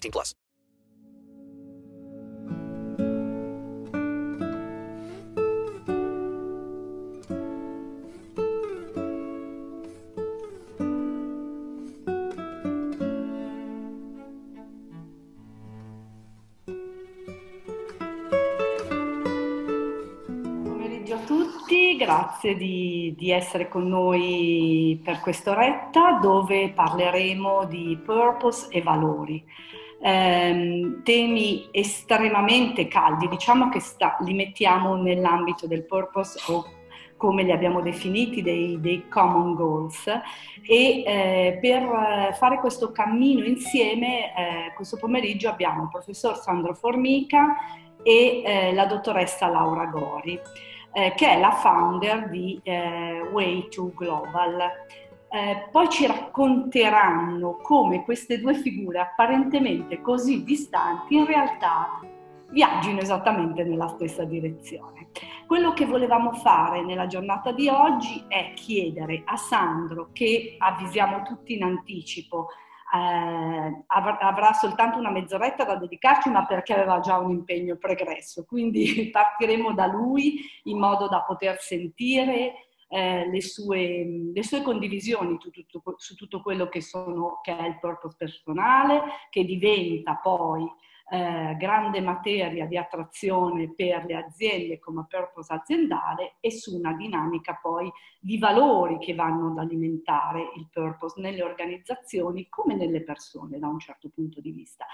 18 plus. tutti, grazie di, di essere con noi per quest'oretta dove parleremo di purpose e valori. Ehm, temi estremamente caldi, diciamo che sta, li mettiamo nell'ambito del purpose o come li abbiamo definiti, dei, dei common goals e eh, per fare questo cammino insieme eh, questo pomeriggio abbiamo il professor Sandro Formica e eh, la dottoressa Laura Gori eh, che è la founder di eh, Way to Global. Eh, poi ci racconteranno come queste due figure apparentemente così distanti in realtà viaggino esattamente nella stessa direzione. Quello che volevamo fare nella giornata di oggi è chiedere a Sandro, che avvisiamo tutti in anticipo, eh, avrà soltanto una mezz'oretta da dedicarci, ma perché aveva già un impegno pregresso. Quindi partiremo da lui in modo da poter sentire eh, le, sue, le, sue, condivisioni su tutto, su tutto quello che, sono, che, è il purpose personale, che diventa poi eh, grande materia di attrazione per le aziende come purpose aziendale e su una dinamica poi di valori che vanno ad alimentare il purpose nelle organizzazioni come nelle persone da un certo punto di vista.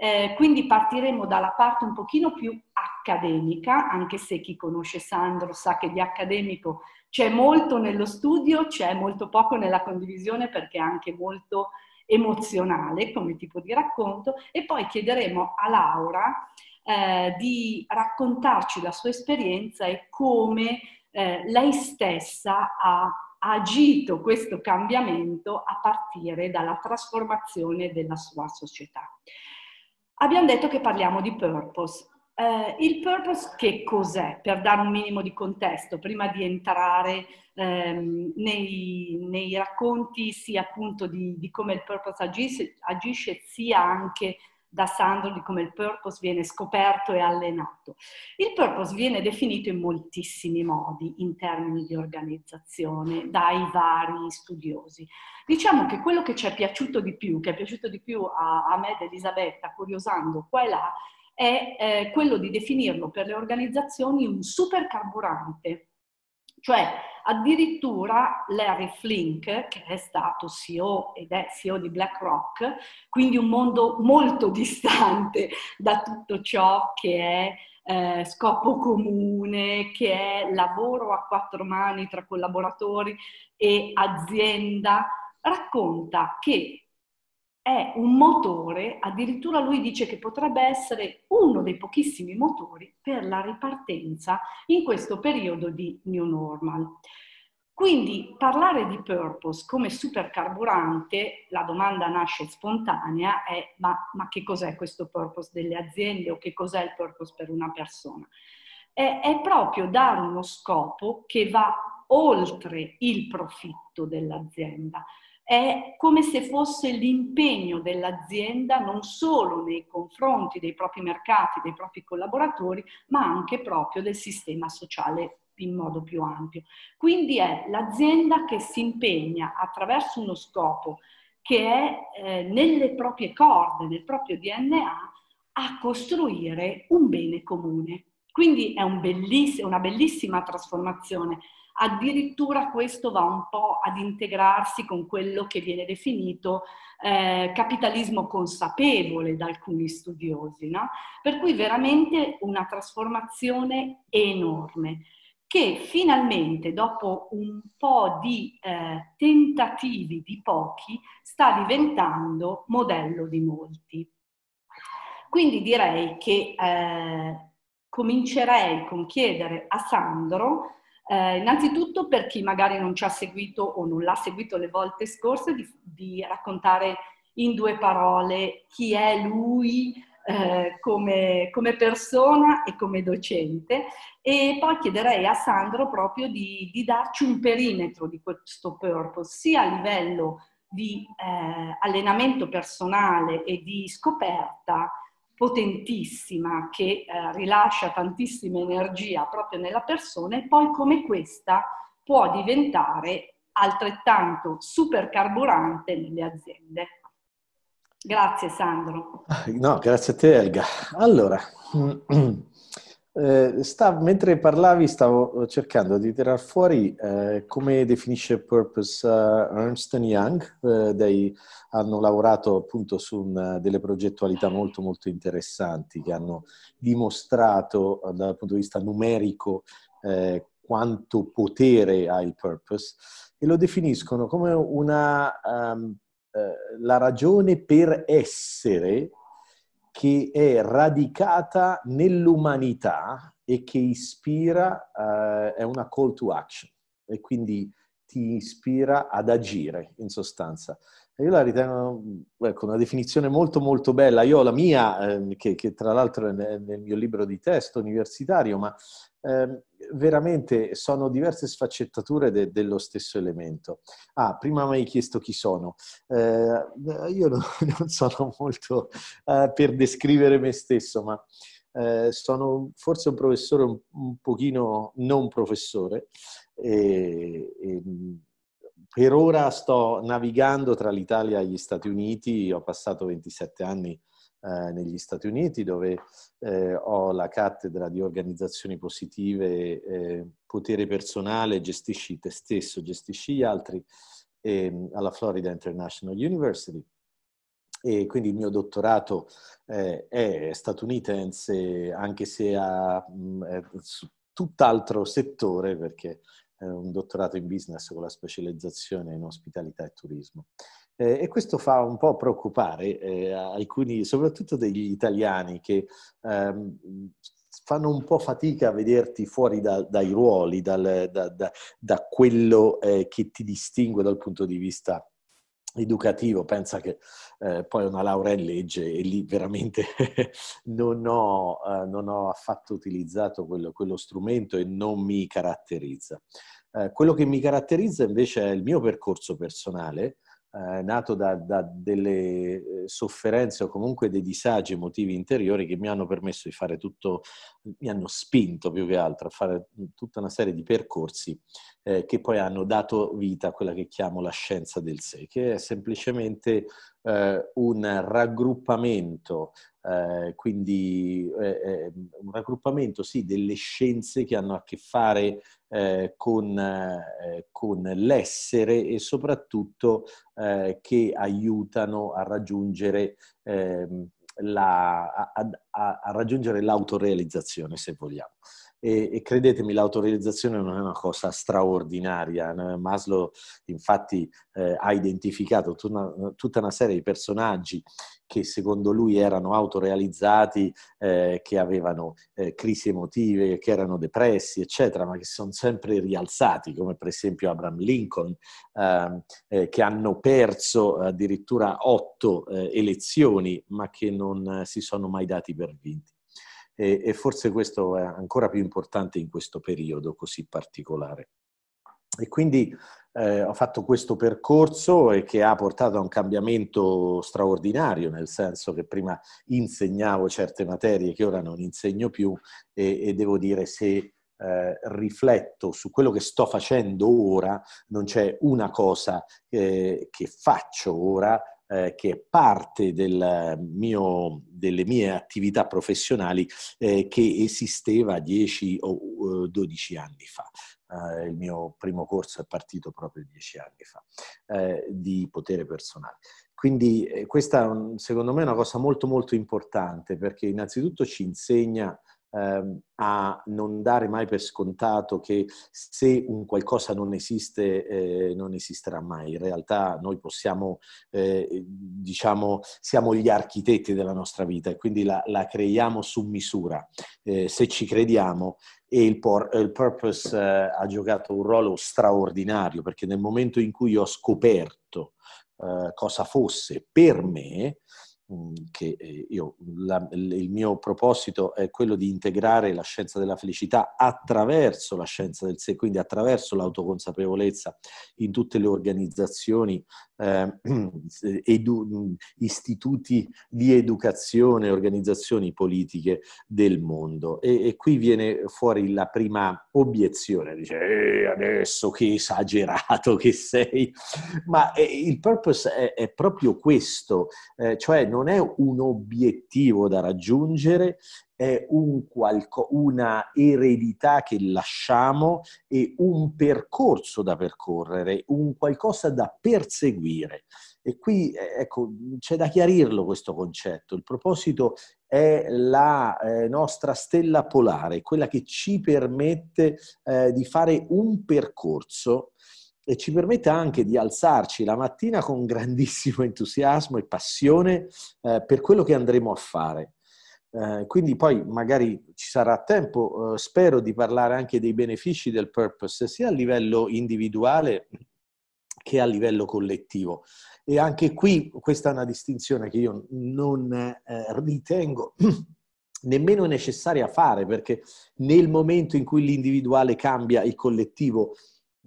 Eh, quindi partiremo dalla parte un pochino più accademica, anche se chi conosce Sandro sa che di accademico c'è molto nello studio, c'è molto poco nella condivisione perché è anche molto emozionale come tipo di racconto e poi chiederemo a Laura eh, di raccontarci la sua esperienza e come eh, lei stessa ha agito questo cambiamento a partire dalla trasformazione della sua società. Abbiamo detto che parliamo di purpose. Eh, il purpose che cos'è? Per dare un minimo di contesto, prima di entrare ehm, nei, nei, racconti sia appunto di, di come il purpose agisce, agisce, sia anche da Sandro di come il purpose viene scoperto e allenato. Il purpose viene definito in moltissimi modi in termini di organizzazione dai vari studiosi. Diciamo che quello che ci è piaciuto di più, che è piaciuto di più a, a me ed Elisabetta, curiosando qua e là, è eh, quello di definirlo per le organizzazioni un supercarburante. Cioè, addirittura Larry Flink, che è stato CEO ed è CEO di BlackRock, quindi un mondo molto distante da tutto ciò che è eh, scopo comune, che è lavoro a quattro mani tra collaboratori e azienda, racconta che è un motore, addirittura lui dice che potrebbe essere uno dei pochissimi motori per la ripartenza in questo periodo di New Normal. Quindi parlare di purpose come supercarburante, la domanda nasce spontanea, è ma, ma, che cos'è questo purpose delle aziende o che cos'è il purpose per una persona? È, è proprio dare uno scopo che va oltre il profitto dell'azienda. È come se fosse l'impegno dell'azienda non solo nei confronti dei propri mercati, dei propri collaboratori, ma anche proprio del sistema sociale in modo più ampio. Quindi è l'azienda che si impegna attraverso uno scopo che è eh, nelle proprie corde, nel proprio DNA, a costruire un bene comune. Quindi è un belliss- una bellissima trasformazione. Addirittura questo va un po' ad integrarsi con quello che viene definito eh, capitalismo consapevole da alcuni studiosi, no? per cui veramente una trasformazione enorme che finalmente dopo un po' di eh, tentativi di pochi sta diventando modello di molti. Quindi direi che eh, comincerei con chiedere a Sandro, eh, innanzitutto per chi magari non ci ha seguito o non l'ha seguito le volte scorse, di, di raccontare in due parole chi è lui, eh, come, come, persona e come docente. E poi chiederei a Sandro proprio di, di darci un perimetro di questo purpose, sia a livello di eh, allenamento personale e di scoperta potentissima che eh, rilascia tantissima energia proprio nella persona e poi come questa può diventare altrettanto supercarburante nelle aziende. Grazie Sandro. No, grazie a te Elga. Allora, eh, sta, mentre parlavi stavo cercando di tirar fuori eh, come definisce purpose uh, Ernst Young, eh, dei, hanno lavorato appunto su un, delle progettualità molto molto interessanti che hanno dimostrato eh, dal punto di vista numerico eh, quanto potere ha il purpose e lo definiscono come una... Um, eh, la ragione per essere che è radicata nell'umanità e che ispira, uh, è una call to action e quindi ti ispira ad agire in sostanza. Io la ritengo ecco, una definizione molto molto bella. Io ho la mia, eh, che, che, tra l'altro è nel, mio libro di testo universitario, ma eh, veramente sono diverse sfaccettature de- dello stesso elemento. Ah, prima mi hai chiesto chi sono. Eh, io non, non, sono molto eh, per descrivere me stesso, ma eh, sono forse un professore un, un pochino non professore. E, e, per ora sto navigando tra l'Italia e gli Stati Uniti, ho passato 27 anni eh, negli Stati Uniti dove eh, ho la cattedra di organizzazioni positive, eh, potere personale, gestisci te stesso, gestisci gli altri ehm, alla Florida International University. E quindi il mio dottorato eh, è statunitense, anche se ha mh, mm, tutt'altro settore, perché è un dottorato in business con la specializzazione in ospitalità e turismo. Eh, e questo fa un po' preoccupare eh, alcuni, soprattutto degli italiani, che ehm, fanno un po' fatica a vederti fuori da, dai ruoli, dal, da, da, da, quello eh, che ti distingue dal punto di vista educativo, pensa che eh, poi una laurea in legge e lì veramente non, ho, eh, non, ho, affatto utilizzato quello, quello, strumento e non mi caratterizza. Eh, quello che mi caratterizza invece è il mio percorso personale, eh, nato da, da, delle eh, sofferenze o comunque dei disagi emotivi interiori che mi hanno permesso di fare tutto, mi hanno spinto più che altro a fare tutta una serie di percorsi eh, che poi hanno dato vita a quella che chiamo la scienza del sé, che è semplicemente eh, un raggruppamento eh, quindi eh, eh, un raggruppamento sì, delle scienze che hanno a che fare eh, con, eh, con, l'essere e soprattutto che aiutano a raggiungere, ehm, la, a, a, a raggiungere l'autorealizzazione, se vogliamo. E, e, credetemi, l'autorealizzazione non è una cosa straordinaria. Maslow infatti eh, ha identificato tutta una, tutta una, serie di personaggi che secondo lui erano autorealizzati, eh, che avevano eh, crisi emotive, che erano depressi, eccetera, ma che sono sempre rialzati, come per esempio Abraham Lincoln, ehm, eh, che hanno perso addirittura otto eh, elezioni, ma che non si sono mai dati per vinti e, e forse questo è ancora più importante in questo periodo così particolare. E quindi eh, ho fatto questo percorso e che ha portato a un cambiamento straordinario, nel senso che prima insegnavo certe materie che ora non insegno più e, e devo dire se eh, rifletto su quello che sto facendo ora, non c'è una cosa eh, che faccio ora eh, che è parte del mio, delle mie attività professionali eh, che esisteva 10 o 12 anni fa. Uh, il mio primo corso è partito proprio dieci anni fa, eh, di potere personale. Quindi eh, questa secondo me è una cosa molto molto importante perché innanzitutto ci insegna ehm, a non dare mai per scontato che se un qualcosa non esiste, eh, non esisterà mai. In realtà noi possiamo, eh, diciamo, siamo gli architetti della nostra vita e quindi la, la creiamo su misura, eh, se ci crediamo. E il, por- il purpose eh, ha giocato un ruolo straordinario perché nel momento in cui ho scoperto eh, cosa fosse per me, che eh, io, la, il mio proposito è quello di integrare la scienza della felicità attraverso la scienza del sé, quindi attraverso l'autoconsapevolezza in tutte le organizzazioni, eh, edu, istituti di educazione, organizzazioni politiche del mondo. E, e qui viene fuori la prima obiezione, dice eh, adesso che esagerato che sei, ma eh, il purpose è, è proprio questo, eh, cioè non non è un obiettivo da raggiungere, è un qualco, una eredità che lasciamo e un percorso da percorrere, un qualcosa da perseguire. E qui ecco, c'è da chiarirlo questo concetto. Il proposito è la eh, nostra stella polare, quella che ci permette eh, di fare un percorso e ci permette anche di alzarci la mattina con grandissimo entusiasmo e passione eh, per quello che andremo a fare. Eh, quindi poi magari ci sarà tempo, eh, spero, di parlare anche dei benefici del purpose, sia a livello individuale che a livello collettivo. E anche qui questa è una distinzione che io non eh, ritengo nemmeno necessaria fare, perché nel momento in cui l'individuale cambia, il collettivo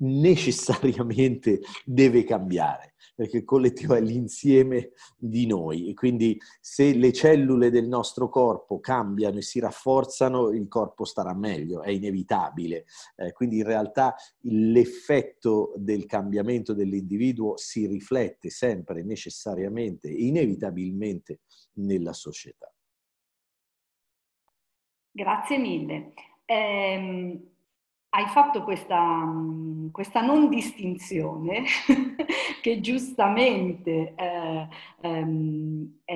necessariamente deve cambiare, perché il collettivo è l'insieme di noi e quindi se le cellule del nostro corpo cambiano e si rafforzano, il corpo starà meglio, è inevitabile. Eh, quindi in realtà l'effetto del cambiamento dell'individuo si riflette sempre necessariamente, inevitabilmente nella società. Grazie mille. Eh, hai fatto questa, questa, non distinzione che giustamente eh, ehm, è,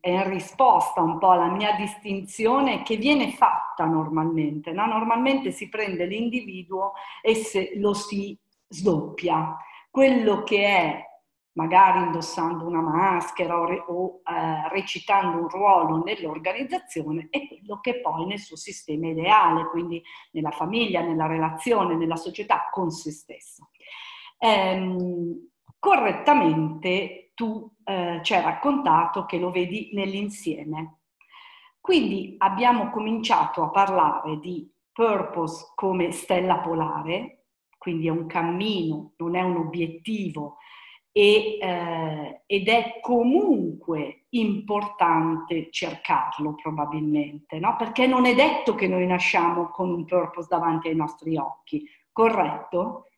è, in risposta un po' alla mia distinzione che viene fatta normalmente. No? Normalmente si prende l'individuo e lo si sdoppia. Quello che è magari indossando una maschera o, o eh, recitando un ruolo nell'organizzazione, è quello che poi nel suo sistema ideale, quindi nella famiglia, nella relazione, nella società con se stesso. Ehm, correttamente tu eh, ci hai raccontato che lo vedi nell'insieme. Quindi abbiamo cominciato a parlare di purpose come stella polare, quindi è un cammino, non è un obiettivo e, eh, ed è comunque importante cercarlo probabilmente, no? perché non è detto che noi nasciamo con un purpose davanti ai nostri occhi, corretto?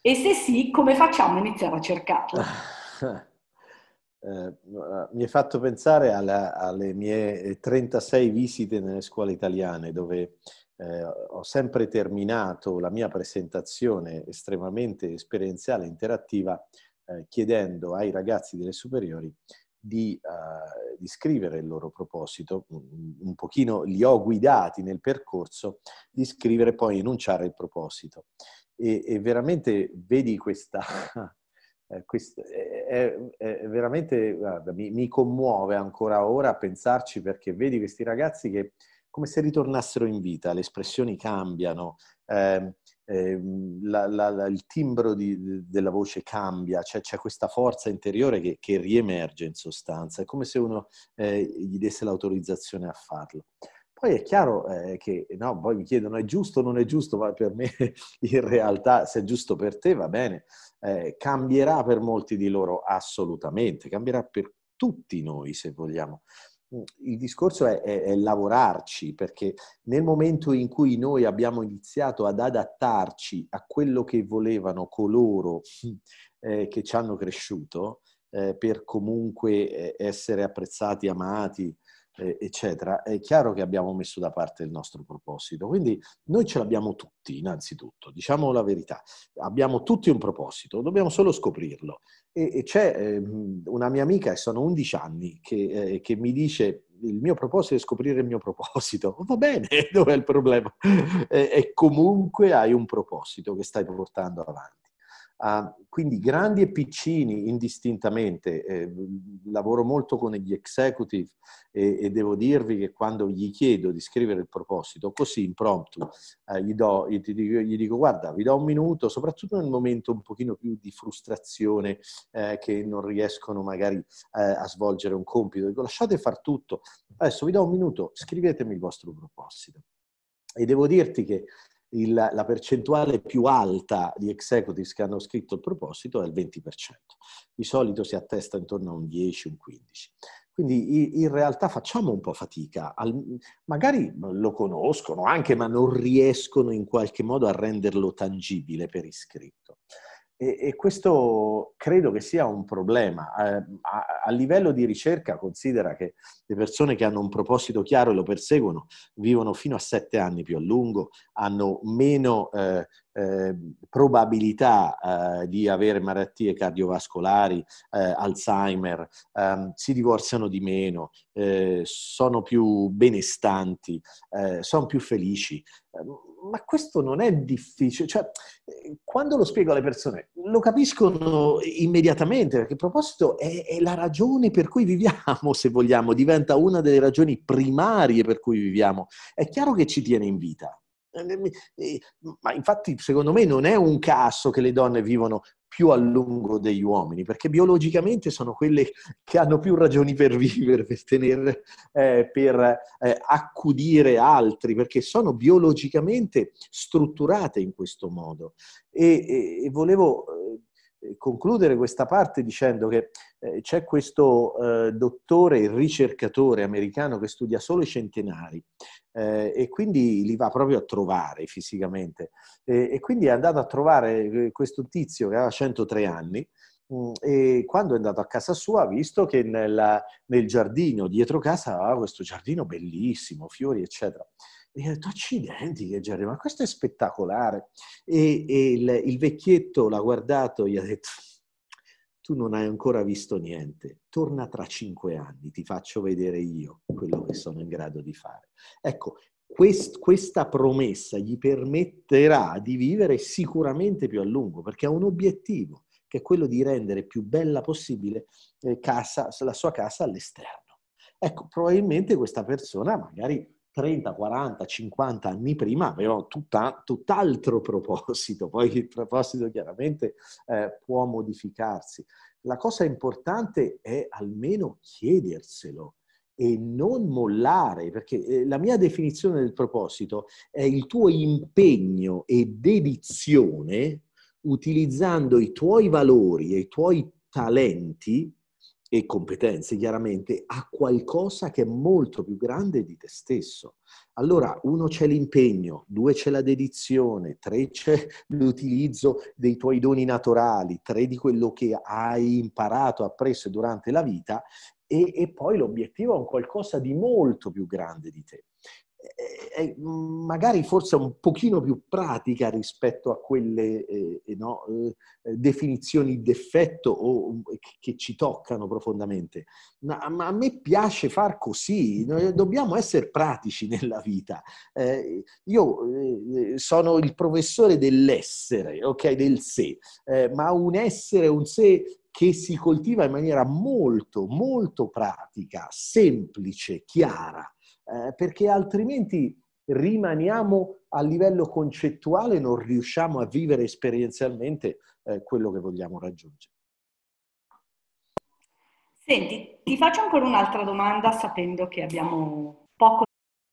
E se sì, come facciamo a iniziare a cercarlo? Eh, mi hai fatto pensare alla, alle mie 36 visite nelle scuole italiane dove eh, ho sempre terminato la mia presentazione estremamente esperienziale, interattiva, eh, chiedendo ai ragazzi delle superiori di, uh, di, scrivere il loro proposito, un, pochino li ho guidati nel percorso di scrivere poi enunciare il proposito. E, e veramente vedi questa, eh, questa è, è, veramente, guarda, mi, mi, commuove ancora ora a pensarci perché vedi questi ragazzi che come se ritornassero in vita, le espressioni cambiano, eh, eh, la, la, la, il timbro di, della voce cambia, c'è, c'è questa forza interiore che, che, riemerge in sostanza, è come se uno eh, gli desse l'autorizzazione a farlo. Poi è chiaro eh, che, no, poi mi chiedono è giusto o non è giusto, ma per me in realtà se è giusto per te va bene, eh, cambierà per molti di loro assolutamente, cambierà per tutti noi se vogliamo il discorso è, è, è, lavorarci, perché nel momento in cui noi abbiamo iniziato ad adattarci a quello che volevano coloro eh, che ci hanno cresciuto, eh, per comunque eh, essere apprezzati, amati, eh, eccetera, è chiaro che abbiamo messo da parte il nostro proposito. Quindi noi ce l'abbiamo tutti, innanzitutto, diciamo la verità. Abbiamo tutti un proposito, dobbiamo solo scoprirlo. E, e c'è eh, una mia amica, e sono 11 anni, che, eh, che mi dice il mio proposito è scoprire il mio proposito. Va bene, dov'è il problema? e comunque hai un proposito che stai portando avanti. Uh, quindi grandi e piccini indistintamente, eh, lavoro molto con gli executive e, e, devo dirvi che quando gli chiedo di scrivere il proposito, così impromptu, eh, gli, do, gli, gli, dico, guarda, vi do un minuto, soprattutto nel momento un pochino più di frustrazione eh, che non riescono magari eh, a svolgere un compito, dico lasciate far tutto, adesso vi do un minuto, scrivetemi il vostro proposito. E devo dirti che il, la percentuale più alta di executives che hanno scritto il proposito è il 20%. Di solito si attesta intorno a un 10, un 15. Quindi in realtà facciamo un po' fatica, magari lo conoscono anche, ma non riescono in qualche modo a renderlo tangibile per iscritto. E, e, questo credo che sia un problema. Eh, a, a, livello di ricerca considera che le persone che hanno un proposito chiaro e lo perseguono vivono fino a sette anni più a lungo, hanno meno eh, eh, probabilità eh, di avere malattie cardiovascolari, eh, Alzheimer, ehm, si divorziano di meno, eh, sono più benestanti, sono più felici ma questo non è difficile. Cioè, quando lo spiego alle persone, lo capiscono immediatamente, perché il proposito è, è, la ragione per cui viviamo, se vogliamo, diventa una delle ragioni primarie per cui viviamo. È chiaro che ci tiene in vita. Eh, eh, ma infatti, secondo me, non è un caso che le donne vivono più a lungo degli uomini, perché biologicamente sono quelle che hanno più ragioni per vivere, per tenere, eh, per eh, accudire altri, perché sono biologicamente strutturate in questo modo. E, e, e volevo eh, concludere questa parte dicendo che eh, c'è questo eh, dottore, ricercatore americano che studia solo i centenari eh, e quindi li va proprio a trovare fisicamente. E, e, quindi è andato a trovare eh, questo tizio che aveva 103 anni mm, e quando è andato a casa sua ha visto che nella, nel giardino dietro casa aveva questo giardino bellissimo, fiori eccetera. E ho detto, accidenti che giardino, ma questo è spettacolare. E, e il, il vecchietto l'ha guardato e gli ha detto, tu non hai ancora visto niente, torna tra cinque anni, ti faccio vedere io quello che sono in grado di fare. Ecco, quest, questa promessa gli permetterà di vivere sicuramente più a lungo, perché ha un obiettivo, che è quello di rendere più bella possibile eh, casa, la sua casa all'esterno. Ecco, probabilmente questa persona magari 30, 40, 50 anni prima avevano tutta, tutt'altro proposito, poi il proposito chiaramente eh, può modificarsi. La cosa importante è almeno chiederselo e non mollare, perché eh, la mia definizione del proposito è il tuo impegno e dedizione utilizzando i tuoi valori e i tuoi talenti e competenze chiaramente a qualcosa che è molto più grande di te stesso. Allora, uno c'è l'impegno, due c'è la dedizione, tre c'è l'utilizzo dei tuoi doni naturali, tre di quello che hai imparato, appreso durante la vita e, e poi l'obiettivo è un qualcosa di molto più grande di te. È magari forse un pochino più pratica rispetto a quelle eh, no, eh, definizioni d'effetto o, che ci toccano profondamente. Ma, ma, a me piace far così, dobbiamo essere pratici nella vita. Eh, io eh, sono il professore dell'essere, ok, del sé, eh, ma un essere, un sé che si coltiva in maniera molto, molto pratica, semplice, chiara, eh, perché altrimenti rimaniamo a livello concettuale, non riusciamo a vivere esperienzialmente eh, quello che vogliamo raggiungere. Senti, ti faccio ancora un'altra domanda sapendo che abbiamo poco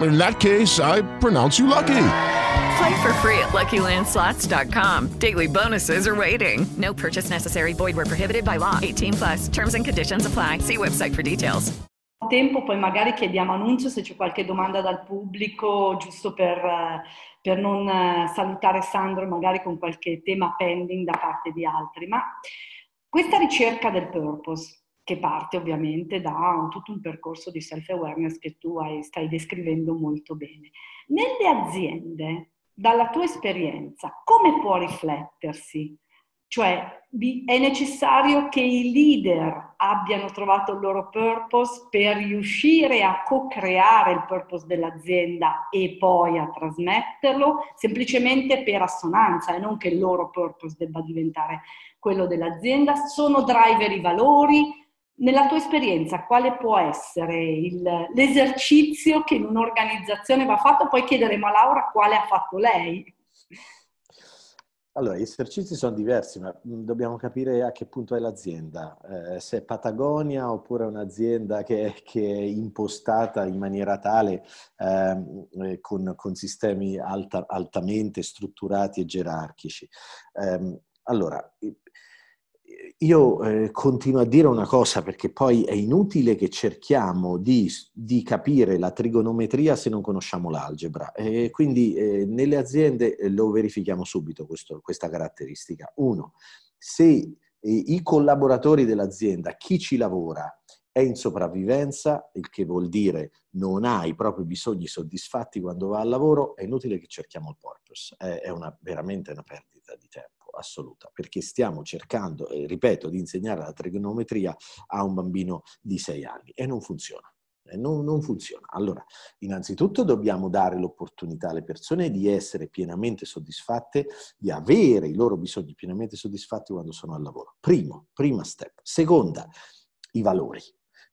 In that case, I pronounce you lucky. Play for free at LuckyLandSlots.com. Daily bonuses are waiting. No purchase necessary. Void were prohibited by law. 18 plus. Terms and conditions apply. See website for details. Tempo, poi magari chiediamo annuncio se c'è qualche domanda dal pubblico, giusto per, per non salutare Sandro, magari con qualche tema pending da parte di altri. Ma questa ricerca del purpose, che parte ovviamente da tutto un percorso di self-awareness che tu hai, stai descrivendo molto bene. Nelle aziende, dalla tua esperienza, come può riflettersi? Cioè, è necessario che i leader abbiano trovato il loro purpose per riuscire a co-creare il purpose dell'azienda e poi a trasmetterlo, semplicemente per assonanza e non che il loro purpose debba diventare quello dell'azienda. Sono driver i valori, nella tua esperienza, quale può essere il, l'esercizio che in un'organizzazione va fatto? Poi chiederemo a Laura quale ha fatto lei. Allora, gli esercizi sono diversi, ma dobbiamo capire a che punto è l'azienda. Eh, se è Patagonia oppure un'azienda che, che è impostata in maniera tale ehm, eh, con, con, sistemi alta, altamente strutturati e gerarchici. Eh, allora, io eh, continuo a dire una cosa perché poi è inutile che cerchiamo di, di capire la trigonometria se non conosciamo l'algebra e quindi eh, nelle aziende eh, lo verifichiamo subito questo, questa caratteristica. Uno, se eh, i collaboratori dell'azienda, chi ci lavora, è in sopravvivenza, il che vuol dire non ha i propri bisogni soddisfatti quando va al lavoro, è inutile che cerchiamo il purpose, è, una, veramente una perdita di tempo assoluta, perché stiamo cercando, eh, ripeto, di insegnare la trigonometria a un bambino di sei anni e non funziona. Non, non, funziona. Allora, innanzitutto dobbiamo dare l'opportunità alle persone di essere pienamente soddisfatte, di avere i loro bisogni pienamente soddisfatti quando sono al lavoro. Primo, prima step. Seconda, i valori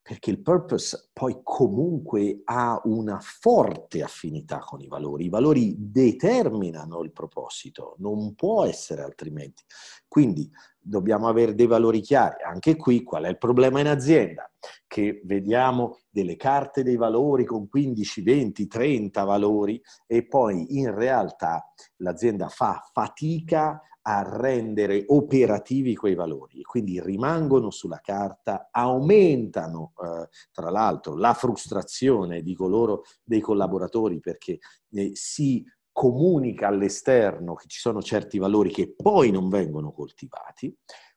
perché il purpose poi comunque ha una forte affinità con i valori. I valori determinano il proposito, non può essere altrimenti. Quindi dobbiamo avere dei valori chiari. Anche qui qual è il problema in azienda? Che vediamo delle carte dei valori con 15, 20, 30 valori e poi in realtà l'azienda fa fatica a rendere operativi quei valori e quindi rimangono sulla carta, aumentano eh, tra l'altro la frustrazione di coloro, dei collaboratori perché eh, si comunica all'esterno che ci sono certi valori che poi non vengono coltivati.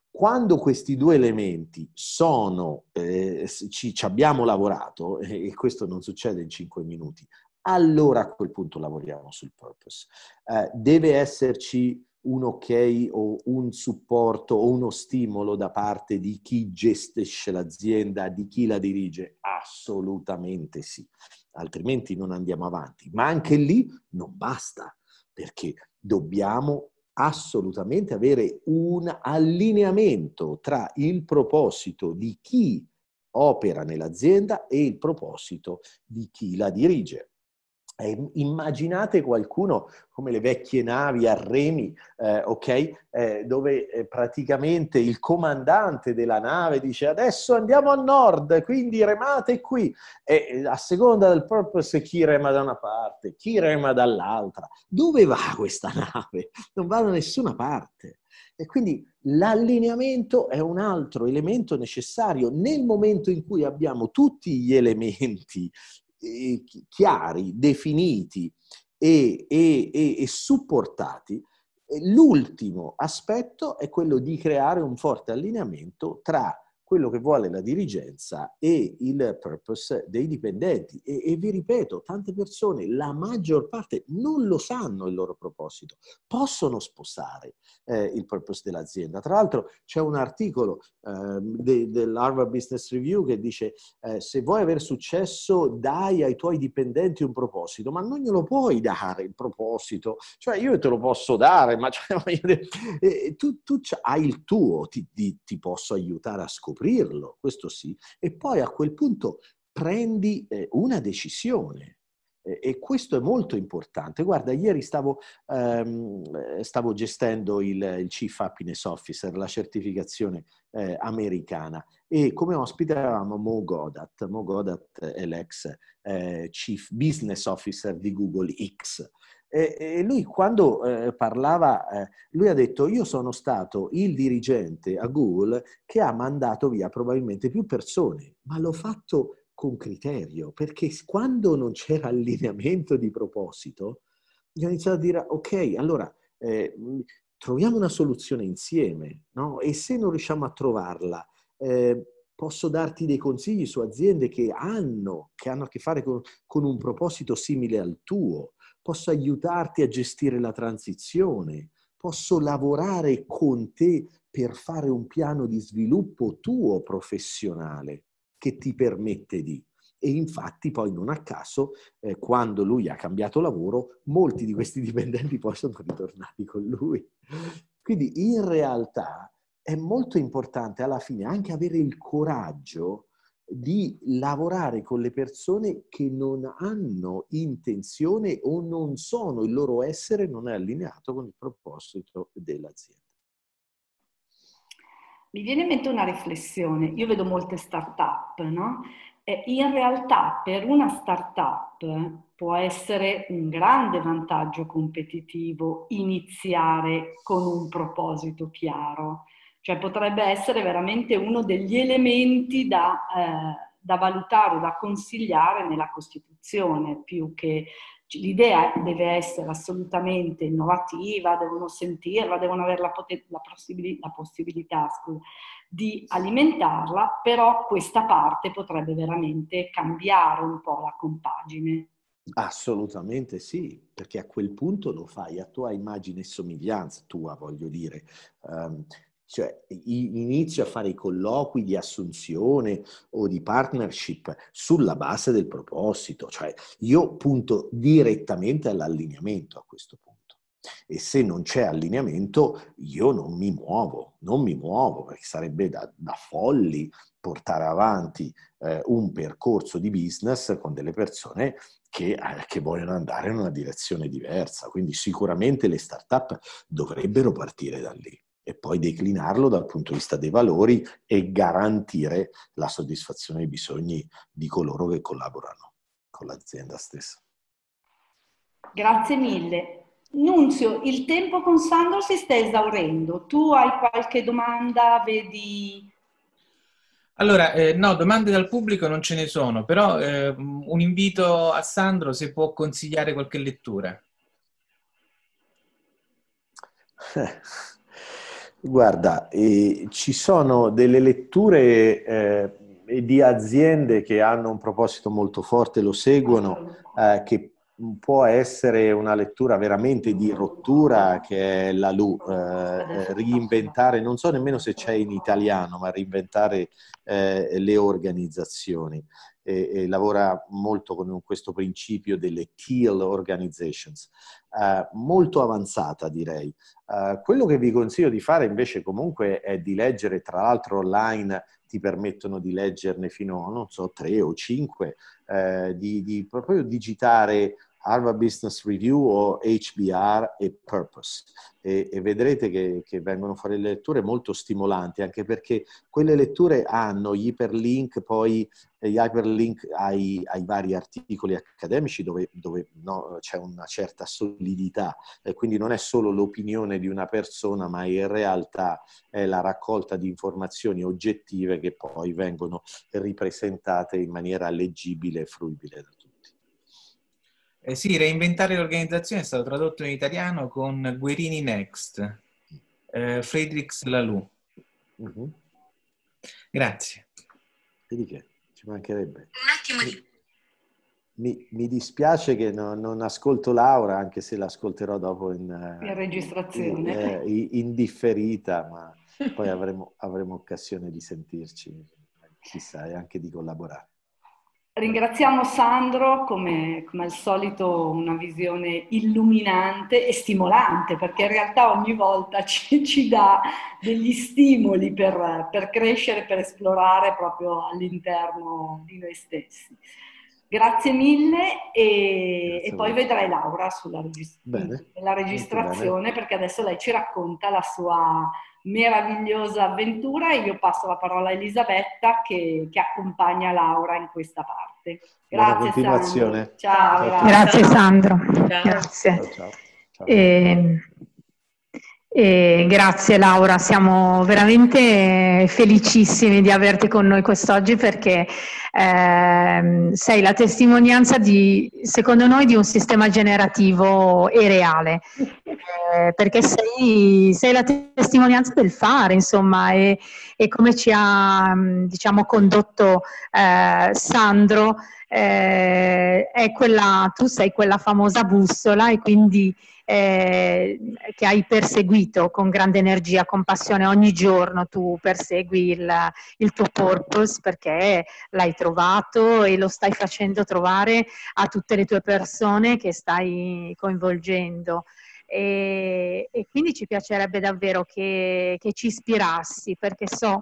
Quando questi due elementi sono, eh, ci, ci, abbiamo lavorato, e questo non succede in cinque minuti, allora a quel punto lavoriamo sul purpose. Eh, deve esserci un ok o un supporto o uno stimolo da parte di chi gestisce l'azienda, di chi la dirige? Assolutamente sì, altrimenti non andiamo avanti. Ma anche lì non basta, perché dobbiamo assolutamente avere un allineamento tra il proposito di chi opera nell'azienda e il proposito di chi la dirige. Eh, immaginate qualcuno come le vecchie navi a remi, eh, ok? Eh, dove eh, praticamente il comandante della nave dice adesso andiamo a nord, quindi remate qui. E a seconda del purpose chi rema da una parte, chi rema dall'altra. Dove va questa nave? Non va da nessuna parte. E quindi l'allineamento è un altro elemento necessario nel momento in cui abbiamo tutti gli elementi eh, chiari, definiti e, e, e, e supportati, l'ultimo aspetto è quello di creare un forte allineamento tra quello che vuole la dirigenza e il purpose dei dipendenti. E, e, vi ripeto, tante persone, la maggior parte, non lo sanno il loro proposito, possono sposare eh, il purpose dell'azienda. Tra l'altro c'è un articolo eh, de, dell'Harvard Business Review che dice eh, se vuoi avere successo dai ai tuoi dipendenti un proposito, ma non glielo puoi dare il proposito, cioè io te lo posso dare, ma cioè, tu, tu hai il tuo, ti, ti, ti posso aiutare a scoprire scoprirlo, questo sì, e poi a quel punto prendi eh, una decisione. E questo è molto importante. Guarda, ieri stavo, ehm, stavo gestendo il, il, Chief Happiness Officer, la certificazione eh, americana, e come ospite avevamo Mo Godat. Mo Godat è l'ex eh, Chief Business Officer di Google X. E, lui quando eh, parlava, eh, lui ha detto io sono stato il dirigente a Google che ha mandato via probabilmente più persone, ma l'ho fatto con criterio, perché quando non c'era allineamento di proposito, gli ho iniziato a dire ok, allora eh, troviamo una soluzione insieme, no? E se non riusciamo a trovarla, eh, posso darti dei consigli su aziende che hanno, che hanno a che fare con, con un proposito simile al tuo posso aiutarti a gestire la transizione, posso lavorare con te per fare un piano di sviluppo tuo professionale che ti permette di. E infatti poi non a caso, eh, quando lui ha cambiato lavoro, molti di questi dipendenti poi sono ritornati con lui. Quindi in realtà è molto importante alla fine anche avere il coraggio di lavorare con le persone che non hanno intenzione o non sono, il loro essere non è allineato con il proposito dell'azienda. Mi viene in mente una riflessione, io vedo molte start-up, no? In realtà per una start-up può essere un grande vantaggio competitivo iniziare con un proposito chiaro cioè potrebbe essere veramente uno degli elementi da, eh, da valutare, da consigliare nella Costituzione, più che l'idea deve essere assolutamente innovativa, devono sentirla, devono avere la, la, possibil- la possibilità scusa, di alimentarla, però questa parte potrebbe veramente cambiare un po' la compagine. Assolutamente sì, perché a quel punto lo fai a tua immagine e somiglianza, tua voglio dire. Um, cioè inizio a fare i colloqui di assunzione o di partnership sulla base del proposito, cioè io punto direttamente all'allineamento a questo punto. E se non c'è allineamento, io non mi muovo, non mi muovo, perché sarebbe da, da folli portare avanti eh, un percorso di business con delle persone che, eh, che, vogliono andare in una direzione diversa. Quindi sicuramente le start-up dovrebbero partire da lì e poi declinarlo dal punto di vista dei valori e garantire la soddisfazione dei bisogni di coloro che collaborano con l'azienda stessa. Grazie mille. Nunzio, il tempo con Sandro si sta esaurendo. Tu hai qualche domanda? Vedi... Allora, eh, no, domande dal pubblico non ce ne sono, però eh, un invito a Sandro se può consigliare qualche lettura. Guarda, eh, ci sono delle letture eh, di aziende che hanno un proposito molto forte, lo seguono, eh, che può essere una lettura veramente di rottura che è la LU, eh, reinventare, non so nemmeno se c'è in italiano, ma reinventare eh, le organizzazioni. E, e lavora molto con questo principio delle teal organizations, eh, molto avanzata direi. Eh, quello che vi consiglio di fare invece comunque è di leggere, tra l'altro online ti permettono di leggerne fino a, non so, tre o cinque, eh, di, di proprio digitare Harvard Business Review o HBR e Purpose e, e vedrete che, che, vengono fuori letture molto stimolanti anche perché quelle letture hanno gli iperlink poi gli hyperlink ai, ai vari articoli accademici dove, dove no, c'è una certa solidità e quindi non è solo l'opinione di una persona ma in realtà è la raccolta di informazioni oggettive che poi vengono ripresentate in maniera leggibile e fruibile da. Eh sì, reinventare l'organizzazione è stato tradotto in italiano con Guerini Next, eh, Friedrichs Lalou. Uh-huh. Grazie. E di che? Ci mancherebbe. Un attimo di... Mi, mi dispiace che no, non ascolto Laura, anche se l'ascolterò dopo in, in registrazione. In, eh, indifferita, ma poi avremo, avremo occasione di sentirci, chissà, e anche di collaborare. Ringraziamo Sandro, come, come, al solito una visione illuminante e stimolante, perché in realtà ogni volta ci, ci dà degli stimoli per, per, crescere, per esplorare proprio all'interno di noi stessi. Grazie mille e, Grazie e poi vedrai Laura sulla regist- registrazione, perché adesso lei ci racconta la sua meravigliosa avventura e io passo la parola a Elisabetta che, che accompagna Laura in questa parte. Grazie Sandro. Ciao, ciao, grazie Sandro. Ciao. Grazie. Ciao, ciao. E, ehm, e grazie Laura, siamo veramente felicissimi di averti con noi quest'oggi perché eh, sei la testimonianza di, secondo noi, di un sistema generativo e reale, eh, perché sei, sei, la testimonianza del fare, insomma, e, e come ci ha diciamo, condotto eh, Sandro, eh, è quella, tu sei quella famosa bussola e quindi eh, che hai perseguito con grande energia, con passione ogni giorno, tu persegui il, il, tuo purpose perché l'hai trovato e lo stai facendo trovare a tutte le tue persone che stai coinvolgendo. E, e quindi ci piacerebbe davvero che, che ci ispirassi perché so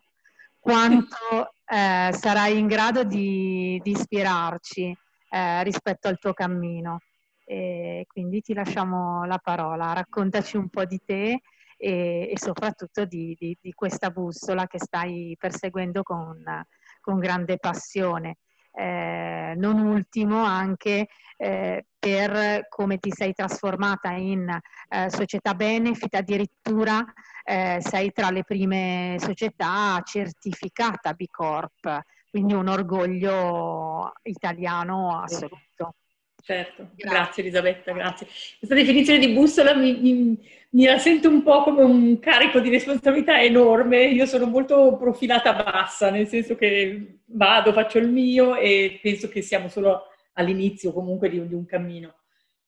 quanto eh, sarai in grado di, di ispirarci eh, rispetto al tuo cammino. E quindi ti lasciamo la parola, raccontaci un po' di te e, e soprattutto di, di, di, questa bussola che stai perseguendo con, con grande passione. Eh, non ultimo anche eh, per come ti sei trasformata in eh, società benefit, addirittura eh, sei tra le prime società certificata B Corp, quindi un orgoglio italiano assoluto. Certo, grazie, grazie Elisabetta, grazie. Questa definizione di bussola mi, mi, mi, la sento un po' come un carico di responsabilità enorme. Io sono molto profilata bassa, nel senso che vado, faccio il mio e penso che siamo solo all'inizio comunque di, di un cammino.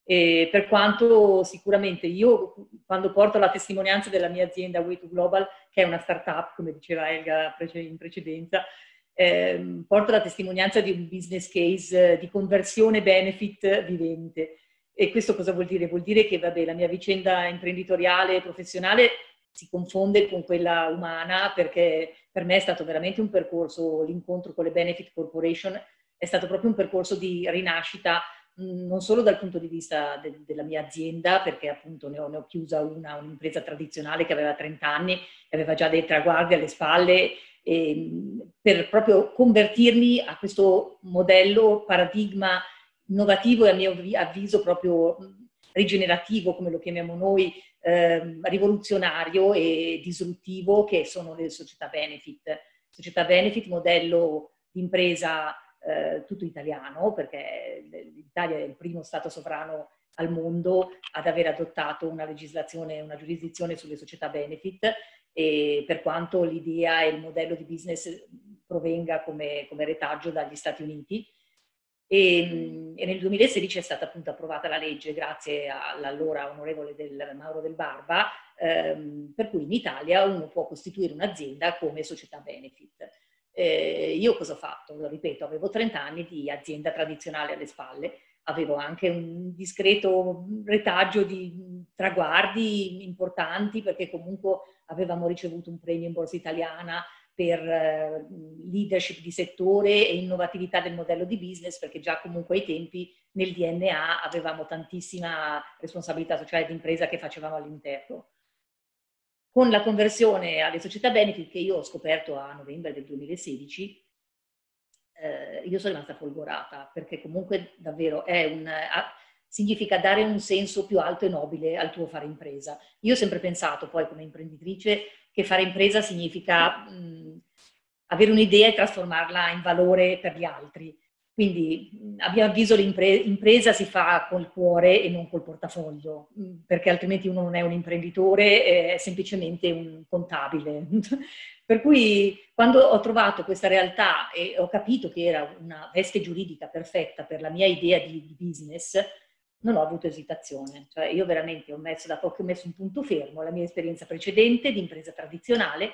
E per quanto sicuramente io, quando porto la testimonianza della mia azienda Way2 Global, che è una startup, come diceva Elga in precedenza, eh, porto la testimonianza di un business case di conversione benefit vivente. E questo cosa vuol dire? Vuol dire che vabbè, la mia vicenda imprenditoriale e professionale si confonde con quella umana perché per me è stato veramente un percorso, l'incontro con le Benefit Corporation è stato proprio un percorso di rinascita non solo dal punto di vista de- della mia azienda, perché appunto ne ho, ne ho, chiusa una, un'impresa tradizionale che aveva 30 anni, che aveva già dei traguardi alle spalle eh, per proprio convertirmi a questo modello paradigma innovativo e a mio avviso proprio rigenerativo, come lo chiamiamo noi, eh, rivoluzionario e disruttivo, che sono le società benefit. Società benefit, modello di impresa eh, tutto italiano, perché l'Italia è il primo Stato sovrano al mondo ad aver adottato una legislazione, una giurisdizione sulle società benefit e per quanto l'idea e il modello di business provenga come, come retaggio dagli Stati Uniti. E, e, nel 2016 è stata appunto approvata la legge grazie all'allora onorevole del Mauro del Barba, ehm, per cui in Italia uno può costituire un'azienda come società benefit. Eh, io cosa ho fatto? Lo ripeto, avevo 30 anni di azienda tradizionale alle spalle, avevo anche un discreto retaggio di traguardi importanti perché comunque avevamo ricevuto un premio in borsa italiana per eh, leadership di settore e innovatività del modello di business, perché già comunque ai tempi nel DNA avevamo tantissima responsabilità sociale d'impresa che facevamo all'interno. Con la conversione alle società benefit che io ho scoperto a novembre del 2016, eh, io sono rimasta folgorata perché comunque davvero è un, significa dare un senso più alto e nobile al tuo fare impresa. Io ho sempre pensato poi come imprenditrice che fare impresa significa mh, avere un'idea e trasformarla in valore per gli altri. Quindi a mio avviso l'impresa si fa col cuore e non col portafoglio, perché altrimenti uno non è un imprenditore, è semplicemente un contabile. per cui quando ho trovato questa realtà e ho capito che era una veste giuridica perfetta per la mia idea di, di business, non ho avuto esitazione. Cioè io veramente ho messo, da poco ho messo un punto fermo alla mia esperienza precedente di impresa tradizionale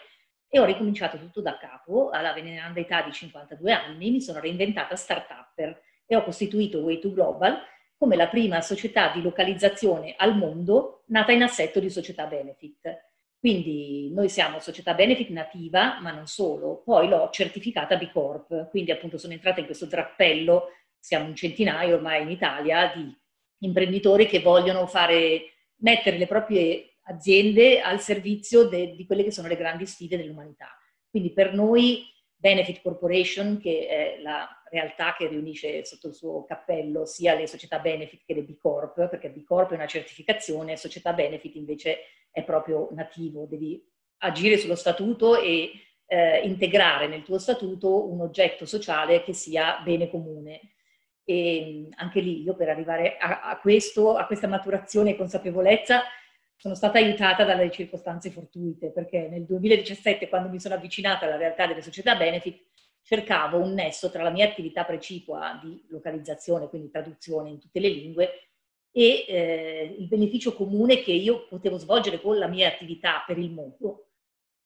e ho ricominciato tutto da capo, alla veneranda età di 52 anni, mi sono reinventata startupper e ho costituito Way2 Global come la prima società di localizzazione al mondo nata in assetto di società benefit. Quindi noi siamo società benefit nativa, ma non solo, poi l'ho certificata B Corp, quindi appunto sono entrata in questo drappello, siamo un centinaio ormai in Italia di imprenditori che vogliono fare, mettere le proprie aziende al servizio de, di quelle che sono le grandi sfide dell'umanità. Quindi per noi Benefit Corporation, che è la realtà che riunisce sotto il suo cappello sia le società benefit che le B Corp, perché B Corp è una certificazione, società benefit invece è proprio nativo, devi agire sullo statuto e eh, integrare nel tuo statuto un oggetto sociale che sia bene comune. E anche lì io per arrivare a, a questo, a questa maturazione e consapevolezza, sono stata aiutata dalle circostanze fortuite, perché nel 2017, quando mi sono avvicinata alla realtà delle società benefit, cercavo un nesso tra la mia attività precipua di localizzazione, quindi traduzione in tutte le lingue, e eh, il beneficio comune che io potevo svolgere con la mia attività per il mondo.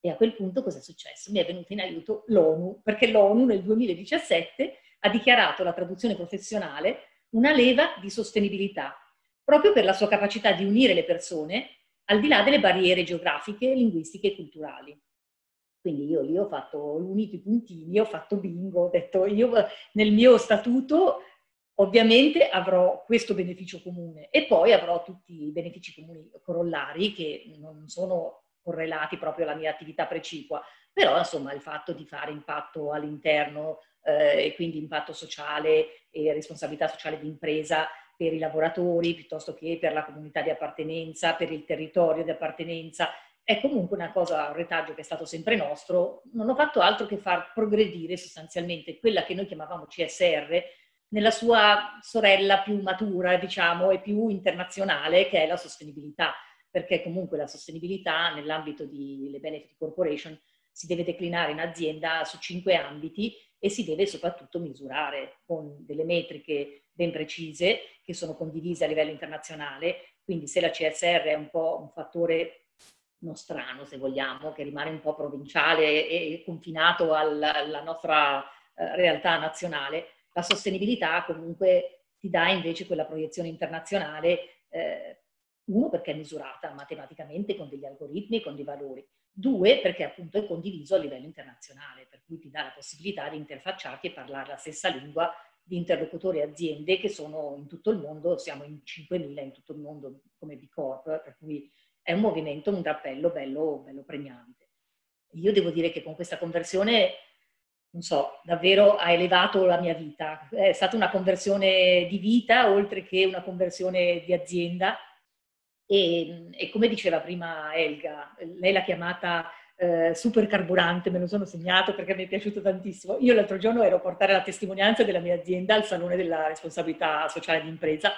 E a quel punto cosa è successo? Mi è venuta in aiuto l'ONU, perché l'ONU nel 2017 ha dichiarato la traduzione professionale una leva di sostenibilità, proprio per la sua capacità di unire le persone al di là delle barriere geografiche, linguistiche e culturali. Quindi io lì ho fatto, unito i puntini, ho fatto bingo, ho detto io nel mio statuto ovviamente avrò questo beneficio comune e poi avrò tutti i benefici comuni corollari che non sono correlati proprio alla mia attività precipua, però insomma il fatto di fare impatto all'interno eh, e quindi impatto sociale e responsabilità sociale di impresa per i lavoratori piuttosto che per la comunità di appartenenza, per il territorio di appartenenza. È comunque una cosa, un retaggio che è stato sempre nostro. Non ho fatto altro che far progredire sostanzialmente quella che noi chiamavamo CSR nella sua sorella più matura, diciamo, e più internazionale, che è la sostenibilità. Perché comunque la sostenibilità nell'ambito delle Benefit Corporation si deve declinare in azienda su cinque ambiti e si deve soprattutto misurare con delle metriche ben precise che sono condivise a livello internazionale. Quindi se la CSR è un po' un fattore nostrano, se vogliamo, che rimane un po' provinciale e confinato alla nostra eh, realtà nazionale, la sostenibilità comunque ti dà invece quella proiezione internazionale, eh, uno perché è misurata matematicamente con degli algoritmi e con dei valori, Due, perché appunto è condiviso a livello internazionale, per cui ti dà la possibilità di interfacciarti e parlare la stessa lingua di interlocutori e aziende che sono in tutto il mondo, siamo in 5.000 in tutto il mondo come B Corp, per cui è un movimento, un drappello bello, bello premiante. Io devo dire che con questa conversione, non so, davvero ha elevato la mia vita. È stata una conversione di vita oltre che una conversione di azienda e, e come diceva prima Elga, lei l'ha chiamata eh, super carburante, me lo sono segnato perché mi è piaciuto tantissimo. Io l'altro giorno ero a portare la testimonianza della mia azienda al Salone della Responsabilità Sociale d'Impresa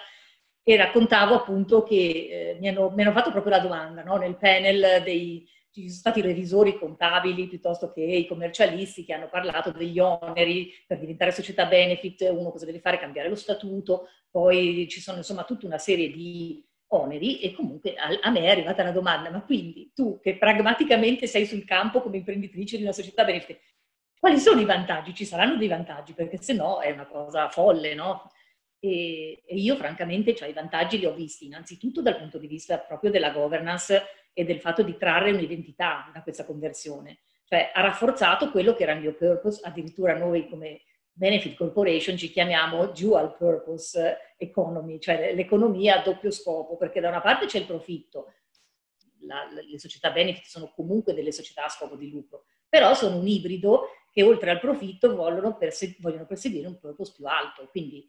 e raccontavo appunto che eh, mi, hanno, mi, hanno, fatto proprio la domanda no? nel panel dei ci sono stati revisori contabili piuttosto che i commercialisti che hanno parlato degli oneri per diventare società benefit, uno cosa deve fare? Cambiare lo statuto, poi ci sono insomma tutta una serie di oneri e comunque a, a me è arrivata una domanda, ma quindi tu che pragmaticamente sei sul campo come imprenditrice di una società benefit, quali sono i vantaggi? Ci saranno dei vantaggi perché se no è una cosa folle, no? E, e io francamente cioè, i vantaggi li ho visti innanzitutto dal punto di vista proprio della governance e del fatto di trarre un'identità da questa conversione. Cioè ha rafforzato quello che era il mio purpose, addirittura noi come Benefit Corporation ci chiamiamo dual purpose economy, cioè l'economia a doppio scopo, perché da una parte c'è il profitto, la, le società benefit sono comunque delle società a scopo di lucro, però sono un ibrido che oltre al profitto vogliono, perse- vogliono perseguire un purpose più alto, quindi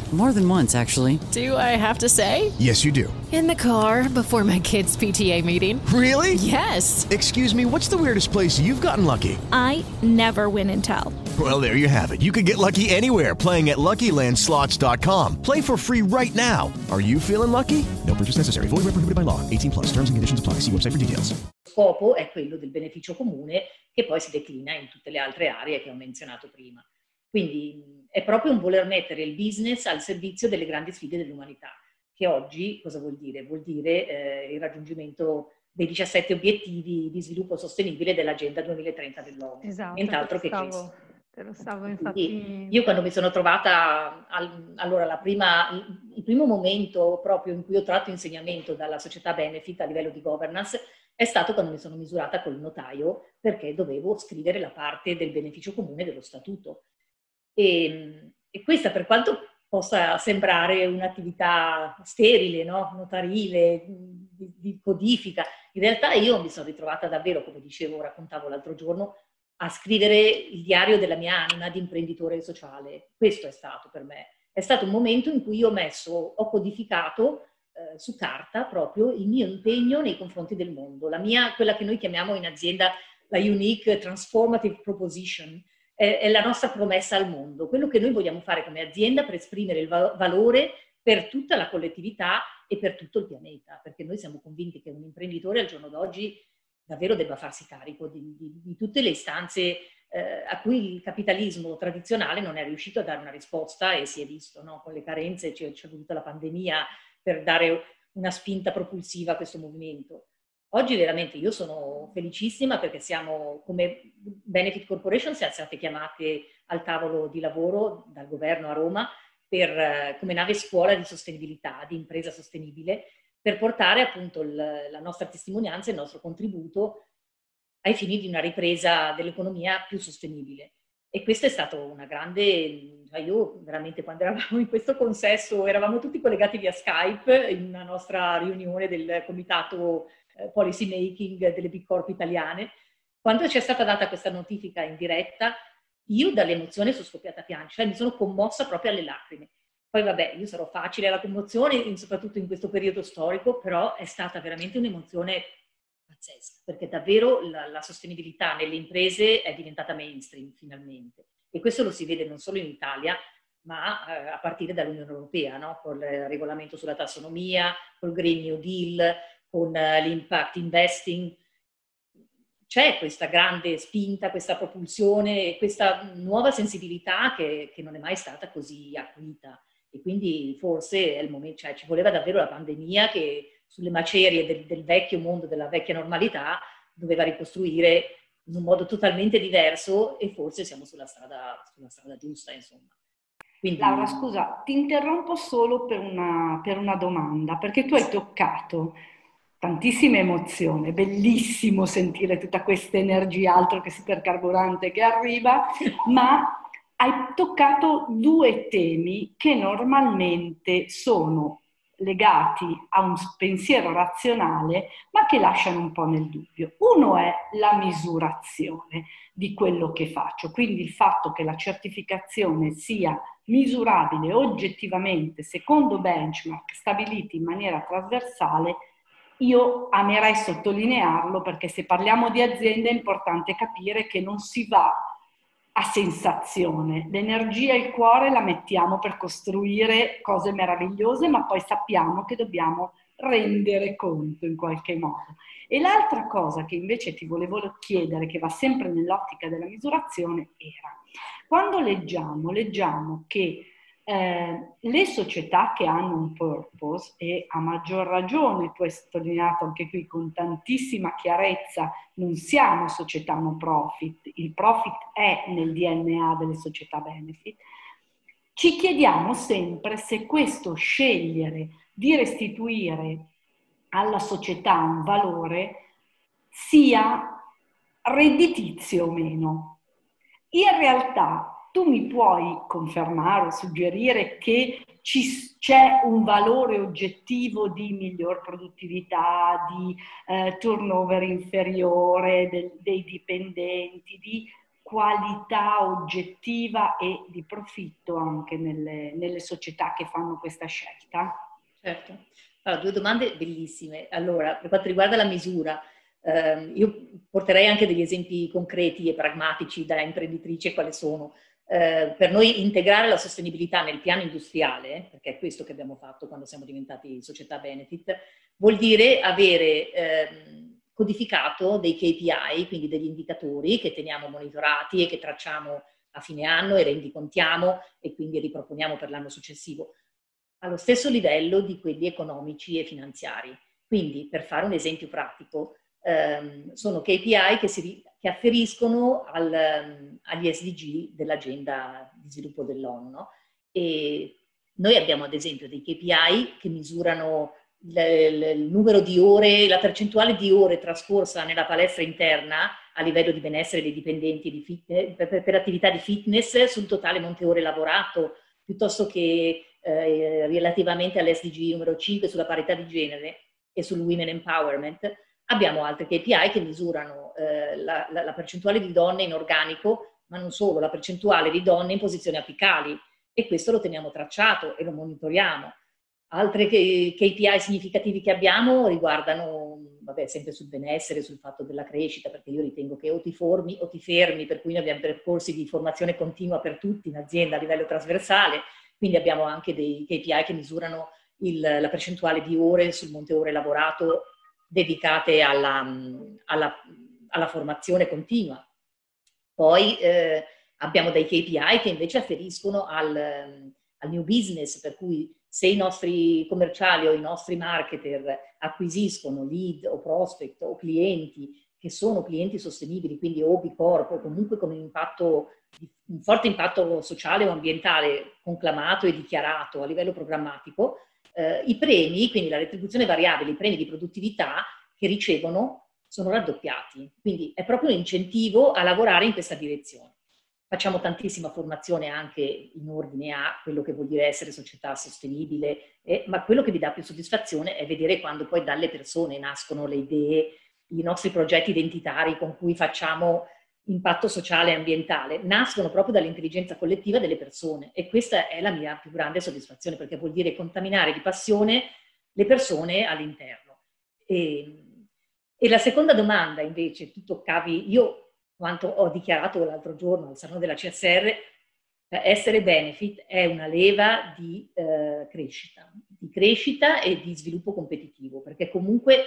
More than once, actually. Do I have to say? Yes, you do. In the car before my kids' PTA meeting. Really? Yes. Excuse me, what's the weirdest place you've gotten lucky? I never win and tell. Well, there you have it. You can get lucky anywhere playing at LuckyLandSlots.com. Play for free right now. Are you feeling lucky? No purchase necessary. Void where prohibited by law. 18 plus. Terms and conditions apply. See website for details. Scopo è quello del beneficio comune che poi si declina in tutte le altre aree che ho menzionato prima. Quindi è proprio un voler mettere il business al servizio delle grandi sfide dell'umanità, che oggi cosa vuol dire? Vuol dire eh, il raggiungimento dei 17 obiettivi di sviluppo sostenibile dell'Agenda 2030 dell'ONU. Esatto, Nient'altro che stavo, questo. Te lo stavo infatti... Quindi io quando mi sono trovata, al, allora la prima, il primo momento proprio in cui ho tratto insegnamento dalla società Benefit a livello di governance è stato quando mi sono misurata col notaio perché dovevo scrivere la parte del beneficio comune dello statuto. E, e questa per quanto possa sembrare un'attività sterile, no? notarile, di, di, codifica. In realtà io mi sono ritrovata davvero, come dicevo, raccontavo l'altro giorno, a scrivere il diario della mia anima di imprenditore sociale. Questo è stato per me. È stato un momento in cui ho messo, ho codificato eh, su carta proprio il mio impegno nei confronti del mondo, la mia, quella che noi chiamiamo in azienda la unique transformative proposition, è, la nostra promessa al mondo, quello che noi vogliamo fare come azienda per esprimere il va- valore per tutta la collettività e per tutto il pianeta, perché noi siamo convinti che un imprenditore al giorno d'oggi davvero debba farsi carico di, di, di tutte le istanze eh, a cui il capitalismo tradizionale non è riuscito a dare una risposta e si è visto no? con le carenze, c'è, c'è voluta la pandemia per dare una spinta propulsiva a questo movimento. Oggi veramente io sono felicissima perché siamo come Benefit Corporation siamo state chiamate al tavolo di lavoro dal governo a Roma per, eh, come nave scuola di sostenibilità, di impresa sostenibile, per portare appunto il, la nostra testimonianza, il nostro contributo ai fini di una ripresa dell'economia più sostenibile. E questa è stata una grande, cioè io veramente quando eravamo in questo consesso, eravamo tutti collegati via Skype in una nostra riunione del comitato policy making delle big corp italiane. Quando ci è stata data questa notifica in diretta, io dall'emozione sono scoppiata a piangere, mi sono commossa proprio alle lacrime. Poi vabbè, io sarò facile alla commozione, soprattutto in questo periodo storico, però è stata veramente un'emozione pazzesca, perché davvero la, la, sostenibilità nelle imprese è diventata mainstream finalmente. E questo lo si vede non solo in Italia, ma eh, a partire dall'Unione Europea, no? con il regolamento sulla tassonomia, col Green New Deal, con uh, l'impact investing. C'è questa grande spinta, questa propulsione, questa nuova sensibilità che, che non è mai stata così acuita. E quindi forse è il momento, cioè ci voleva davvero la pandemia che sulle macerie del, del vecchio mondo, della vecchia normalità, doveva ricostruire in un modo totalmente diverso e forse siamo sulla strada, sulla strada giusta, insomma. Quindi... Laura, scusa, ti interrompo solo per una, per una domanda, perché tu hai toccato tantissima emozione, bellissimo sentire tutta questa energia, altro che supercarburante che arriva, ma hai toccato due temi che normalmente sono legati a un pensiero razionale, ma che lasciano un po' nel dubbio. Uno è la misurazione di quello che faccio, quindi il fatto che la certificazione sia misurabile oggettivamente secondo benchmark stabiliti in maniera trasversale, io amerei sottolinearlo perché se parliamo di aziende è importante capire che non si va a sensazione. L'energia e il cuore la mettiamo per costruire cose meravigliose, ma poi sappiamo che dobbiamo rendere conto in qualche modo. E l'altra cosa che invece ti volevo chiedere, che va sempre nell'ottica della misurazione, era quando leggiamo, leggiamo che eh, le società che hanno un purpose, e a maggior ragione, tu hai sottolineato anche qui con tantissima chiarezza, non siamo società no profit, il profit è nel DNA delle società benefit, ci chiediamo sempre se questo scegliere di restituire alla società un valore sia redditizio o meno. In realtà tu mi puoi confermare o suggerire che ci, c'è un valore oggettivo di miglior produttività, di eh, turnover inferiore del, dei dipendenti, di qualità oggettiva e di profitto anche nelle, nelle società che fanno questa scelta? Certo. Allora, due domande bellissime. Allora, per quanto riguarda la misura, ehm, io porterei anche degli esempi concreti e pragmatici da imprenditrice quali sono. Eh, per noi integrare la sostenibilità nel piano industriale, perché è questo che abbiamo fatto quando siamo diventati società benefit, vuol dire avere eh, codificato dei KPI, quindi degli indicatori che teniamo monitorati e che tracciamo a fine anno e rendicontiamo e quindi riproponiamo per l'anno successivo, allo stesso livello di quelli economici e finanziari. Quindi, per fare un esempio pratico, ehm, sono KPI che, si, che afferiscono al, ehm, agli SDG dell'agenda di sviluppo dell'ONU. No? Noi abbiamo ad esempio dei KPI che misurano il, numero di ore, la percentuale di ore trascorsa nella palestra interna a livello di benessere dei dipendenti di fitness, per, per, attività di fitness sul totale monte ore lavorato, piuttosto che eh, relativamente all'SDG numero 5 sulla parità di genere e sul women empowerment. Abbiamo altri KPI che misurano eh, la, la, la, percentuale di donne in organico, ma non solo, la percentuale di donne in posizioni apicali e questo lo teniamo tracciato e lo monitoriamo. Altre KPI significativi che abbiamo riguardano, vabbè, sempre sul benessere, sul fatto della crescita, perché io ritengo che o ti formi o ti fermi, per cui noi abbiamo percorsi di formazione continua per tutti in azienda a livello trasversale, quindi abbiamo anche dei KPI che misurano il, la percentuale di ore sul monte ore lavorato dedicate alla, alla, alla formazione continua. Poi eh, abbiamo dei KPI che invece afferiscono al, al, new business, per cui se i nostri commerciali o i nostri marketer acquisiscono lead o prospect o clienti che sono clienti sostenibili, quindi o B Corp o comunque con un, impatto, un forte impatto sociale o ambientale conclamato e dichiarato a livello programmatico, eh, i premi, quindi la retribuzione variabile, i premi di produttività che ricevono sono raddoppiati. Quindi è proprio un incentivo a lavorare in questa direzione. Facciamo tantissima formazione anche in ordine a quello che vuol dire essere società sostenibile, eh, ma quello che vi dà più soddisfazione è vedere quando poi dalle persone nascono le idee, i nostri progetti identitari con cui facciamo impatto sociale e ambientale nascono proprio dall'intelligenza collettiva delle persone e questa è la mia più grande soddisfazione perché vuol dire contaminare di passione le persone all'interno. E, e la seconda domanda invece, tu toccavi, io quanto ho dichiarato l'altro giorno al Salone della CSR, essere benefit è una leva di eh, crescita, di crescita e di sviluppo competitivo, perché comunque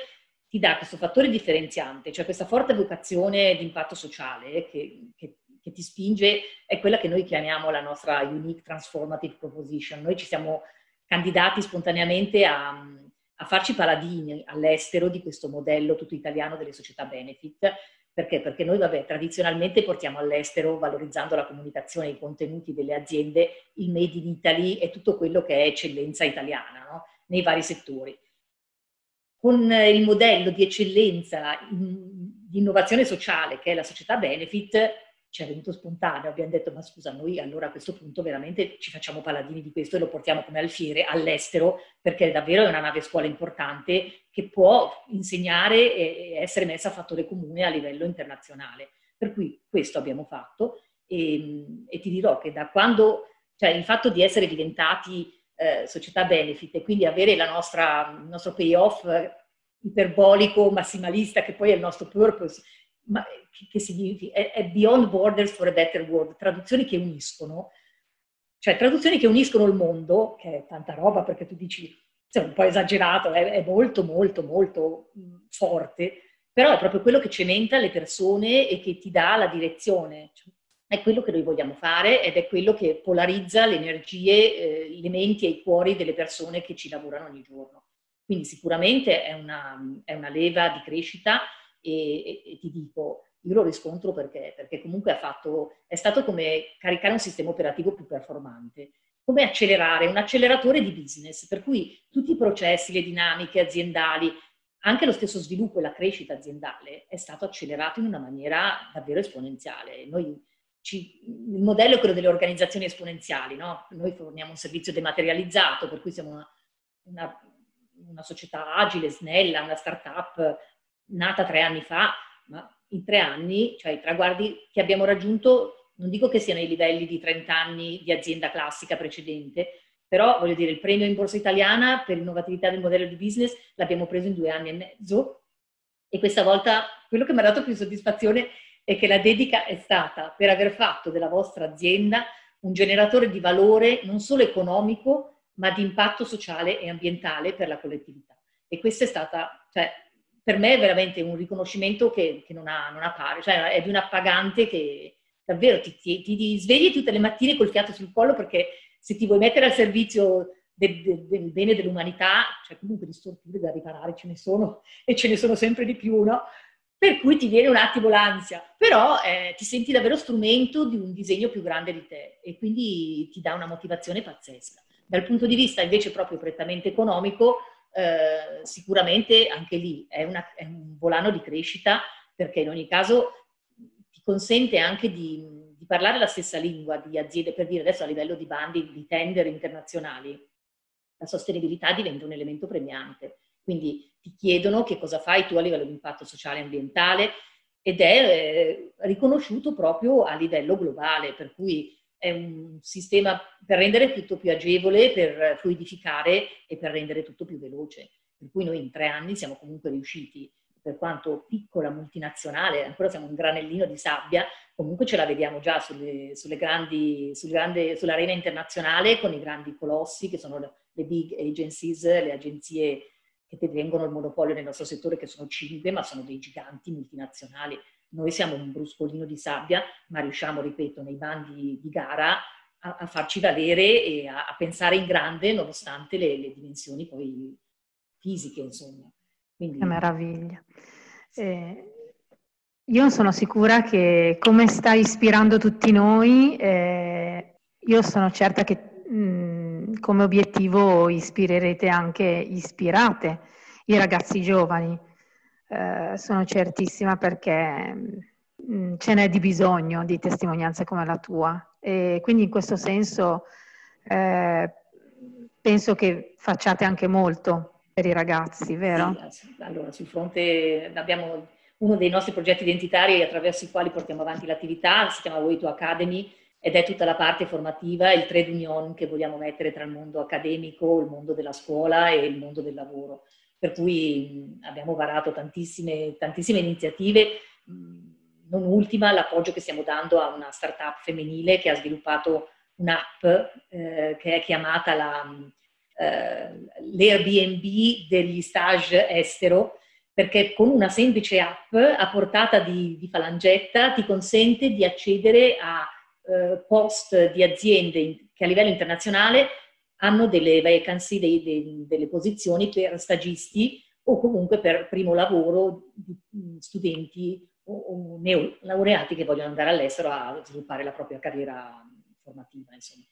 ti dà questo fattore differenziante, cioè questa forte vocazione di impatto sociale che, che, che, ti spinge, è quella che noi chiamiamo la nostra unique transformative proposition. Noi ci siamo candidati spontaneamente a, a farci paladini all'estero di questo modello tutto italiano delle società benefit. Perché? Perché noi, vabbè, tradizionalmente portiamo all'estero, valorizzando la comunicazione, i contenuti delle aziende, il made in Italy e tutto quello che è eccellenza italiana no? nei vari settori con il modello di eccellenza di innovazione sociale che è la società benefit, ci è venuto spontaneo, abbiamo detto ma scusa noi allora a questo punto veramente ci facciamo paladini di questo e lo portiamo come alfiere all'estero perché davvero è una nave scuola importante che può insegnare e essere messa a fattore comune a livello internazionale. Per cui questo abbiamo fatto e, e ti dirò che da quando, cioè il fatto di essere diventati eh, società benefit e quindi avere nostra, il nostro payoff iperbolico, massimalista, che poi è il nostro purpose, ma che, che significa, è, è Beyond Borders for a Better World, traduzioni che uniscono, cioè traduzioni che uniscono il mondo, che è tanta roba perché tu dici, sei un po' esagerato, è, è molto molto molto mh, forte, però è proprio quello che cementa le persone e che ti dà la direzione. Cioè, è quello che noi vogliamo fare ed è quello che polarizza le energie, eh, le menti e i cuori delle persone che ci lavorano ogni giorno. Quindi sicuramente è una, è una leva di crescita e, e, e, ti dico, io lo riscontro perché, perché comunque fatto, è stato come caricare un sistema operativo più performante, come accelerare, un acceleratore di business, per cui tutti i processi, le dinamiche aziendali, anche lo stesso sviluppo e la crescita aziendale è stato accelerato in una maniera davvero esponenziale. Noi ci, il modello è quello delle organizzazioni esponenziali, no? Noi forniamo un servizio dematerializzato, per cui siamo una, una, una società agile, snella, una startup nata tre anni fa, ma in tre anni, cioè i traguardi che abbiamo raggiunto, non dico che siano i livelli di 30 anni di azienda classica precedente, però voglio dire, il premio in borsa italiana per innovatività del modello di business l'abbiamo preso in due anni e mezzo e questa volta quello che mi ha dato più soddisfazione è che la dedica è stata per aver fatto della vostra azienda un generatore di valore non solo economico, ma di impatto sociale e ambientale per la collettività. E questa è stata, cioè, per me è veramente un riconoscimento che, che non, ha, non ha pari, cioè è di un appagante che davvero ti, ti, ti, svegli tutte le mattine col fiato sul collo perché se ti vuoi mettere al servizio del, del, del bene dell'umanità, cioè comunque di storture da riparare ce ne sono e ce ne sono sempre di più, no? Per cui ti viene un attimo l'ansia, però eh, ti senti davvero strumento di un disegno più grande di te e quindi ti dà una motivazione pazzesca. Dal punto di vista invece proprio prettamente economico, eh, sicuramente anche lì è, una, è, un volano di crescita perché in ogni caso ti consente anche di, di parlare la stessa lingua di aziende, per dire adesso a livello di bandi, di tender internazionali, la sostenibilità diventa un elemento premiante. Quindi ti chiedono che cosa fai tu a livello di impatto sociale e ambientale ed è eh, riconosciuto proprio a livello globale, per cui è un sistema per rendere tutto più agevole, per fluidificare e per rendere tutto più veloce. Per cui noi in tre anni siamo comunque riusciti, per quanto piccola multinazionale, ancora siamo un granellino di sabbia, comunque ce la vediamo già sulle, sulle grandi, sul grande, sull'arena internazionale con i grandi colossi che sono le big agencies, le agenzie che detengono il monopolio nel nostro settore, che sono cinque, ma sono dei giganti multinazionali. Noi siamo un bruscolino di sabbia, ma riusciamo, ripeto, nei bandi di gara a, a farci valere e a, a, pensare in grande nonostante le, le dimensioni poi fisiche, insomma. Quindi... Che meraviglia. Eh, io sono sicura che come sta ispirando tutti noi, eh, io sono certa che mh, mm, come obiettivo ispirerete anche, ispirate i ragazzi giovani eh, sono certissima perché mh, mm, ce n'è di bisogno di testimonianze come la tua e quindi in questo senso eh, penso che facciate anche molto per i ragazzi, vero? Sì, allora sul fronte abbiamo uno dei nostri progetti identitari attraverso i quali portiamo avanti l'attività, si chiama Way to Academy ed è tutta la parte formativa, il trade union che vogliamo mettere tra il mondo accademico, il mondo della scuola e il mondo del lavoro. Per cui abbiamo varato tantissime, tantissime iniziative, non ultima l'appoggio che stiamo dando a una startup femminile che ha sviluppato un'app eh, che è chiamata la, eh, l'Airbnb degli stage estero, perché con una semplice app a portata di, di falangetta ti consente di accedere a eh, post di aziende che a livello internazionale hanno delle vacancy, dei, dei, delle posizioni per stagisti o comunque per primo lavoro di mm, studenti o, o neolaureati che vogliono andare all'estero a sviluppare la propria carriera formativa. Insomma.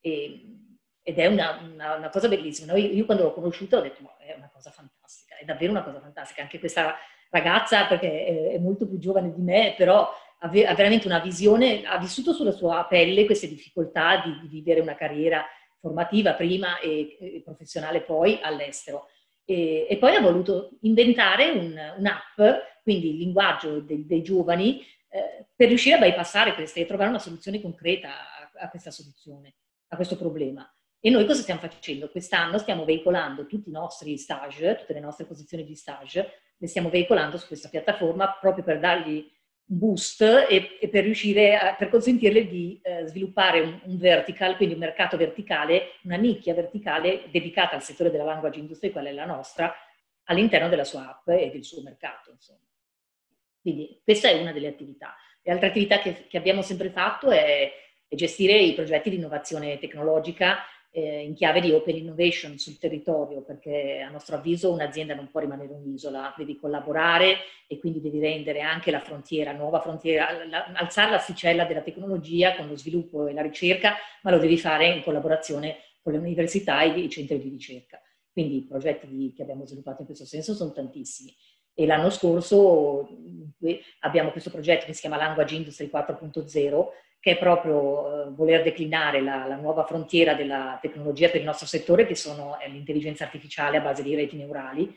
E, ed è una, una, una, cosa bellissima. Io, io quando l'ho conosciuta ho detto, ma è una cosa fantastica, è davvero una cosa fantastica. Anche questa ragazza, perché è, è molto più giovane di me, però ha, veramente una visione, ha vissuto sulla sua pelle queste difficoltà di, di vivere una carriera formativa prima e, e professionale poi all'estero. E, e, poi ha voluto inventare un, un'app, quindi il linguaggio dei, dei giovani, eh, per riuscire a bypassare queste e trovare una soluzione concreta a, a questa soluzione, a questo problema. E noi cosa stiamo facendo? Quest'anno stiamo veicolando tutti i nostri stage, tutte le nostre posizioni di stage, le stiamo veicolando su questa piattaforma proprio per dargli boost e, e per riuscire a, per consentirle di eh, sviluppare un, un, vertical, quindi un mercato verticale, una nicchia verticale dedicata al settore della language industry, qual è la nostra, all'interno della sua app e del suo mercato. Insomma. Quindi questa è una delle attività. Le altre attività che, che abbiamo sempre fatto è, è gestire i progetti di innovazione tecnologica eh, in chiave di open innovation sul territorio, perché a nostro avviso un'azienda non può rimanere un'isola, devi collaborare e quindi devi rendere anche la frontiera, nuova frontiera, la, alzare l'asticella della tecnologia con lo sviluppo e la ricerca, ma lo devi fare in collaborazione con le università e i centri di ricerca. Quindi i progetti di, che abbiamo sviluppato in questo senso sono tantissimi. E l'anno scorso abbiamo questo progetto che si chiama Language Industry 4.0, che è proprio eh, voler declinare la, la, nuova frontiera della tecnologia per il nostro settore, che sono l'intelligenza artificiale a base di reti neurali,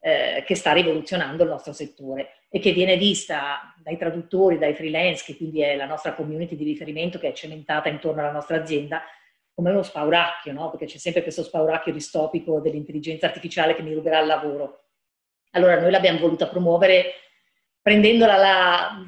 eh, che sta rivoluzionando il nostro settore e che viene vista dai traduttori, dai freelance, che quindi è la nostra community di riferimento che è cementata intorno alla nostra azienda, come uno spauracchio, no? perché c'è sempre questo spauracchio distopico dell'intelligenza artificiale che mi ruberà il lavoro. Allora noi l'abbiamo voluta promuovere la,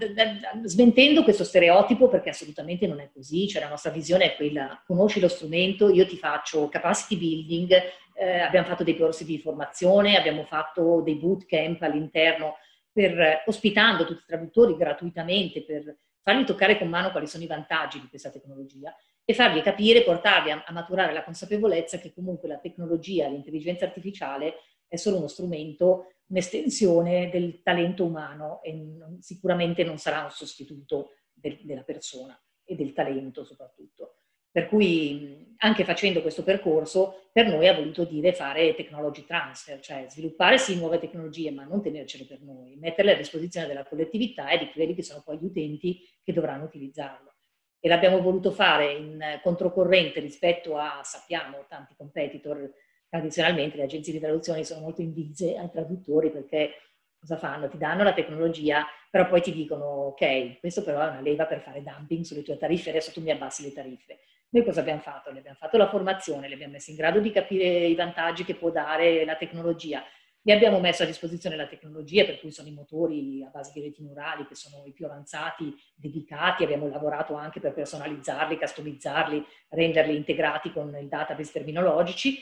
smentendo questo stereotipo perché assolutamente non è così, cioè la nostra visione è quella, conosci lo strumento, io ti faccio capacity building, eh, abbiamo fatto dei corsi di formazione, abbiamo fatto dei bootcamp all'interno per, ospitando tutti i traduttori gratuitamente per fargli toccare con mano quali sono i vantaggi di questa tecnologia e fargli capire, portarli a, a maturare la consapevolezza che comunque la tecnologia, l'intelligenza artificiale è solo uno strumento un'estensione del talento umano e non, sicuramente non sarà un sostituto del, della persona e del talento soprattutto. Per cui anche facendo questo percorso, per noi ha voluto dire fare technology transfer, cioè sviluppare sì nuove tecnologie, ma non tenercele per noi, metterle a disposizione della collettività e di quelli che sono poi gli utenti che dovranno utilizzarlo. E l'abbiamo voluto fare in controcorrente rispetto a, sappiamo, tanti competitor tradizionalmente le agenzie di traduzione sono molto invise ai traduttori perché cosa fanno? Ti danno la tecnologia, però poi ti dicono ok, questo però è una leva per fare dumping sulle tue tariffe, adesso tu mi abbassi le tariffe. Noi cosa abbiamo fatto? Le abbiamo fatto la formazione, le abbiamo messo in grado di capire i vantaggi che può dare la tecnologia, le abbiamo messo a disposizione la tecnologia, per cui sono i motori a base di reti neurali che sono i più avanzati, dedicati, abbiamo lavorato anche per personalizzarli, customizzarli, renderli integrati con i database terminologici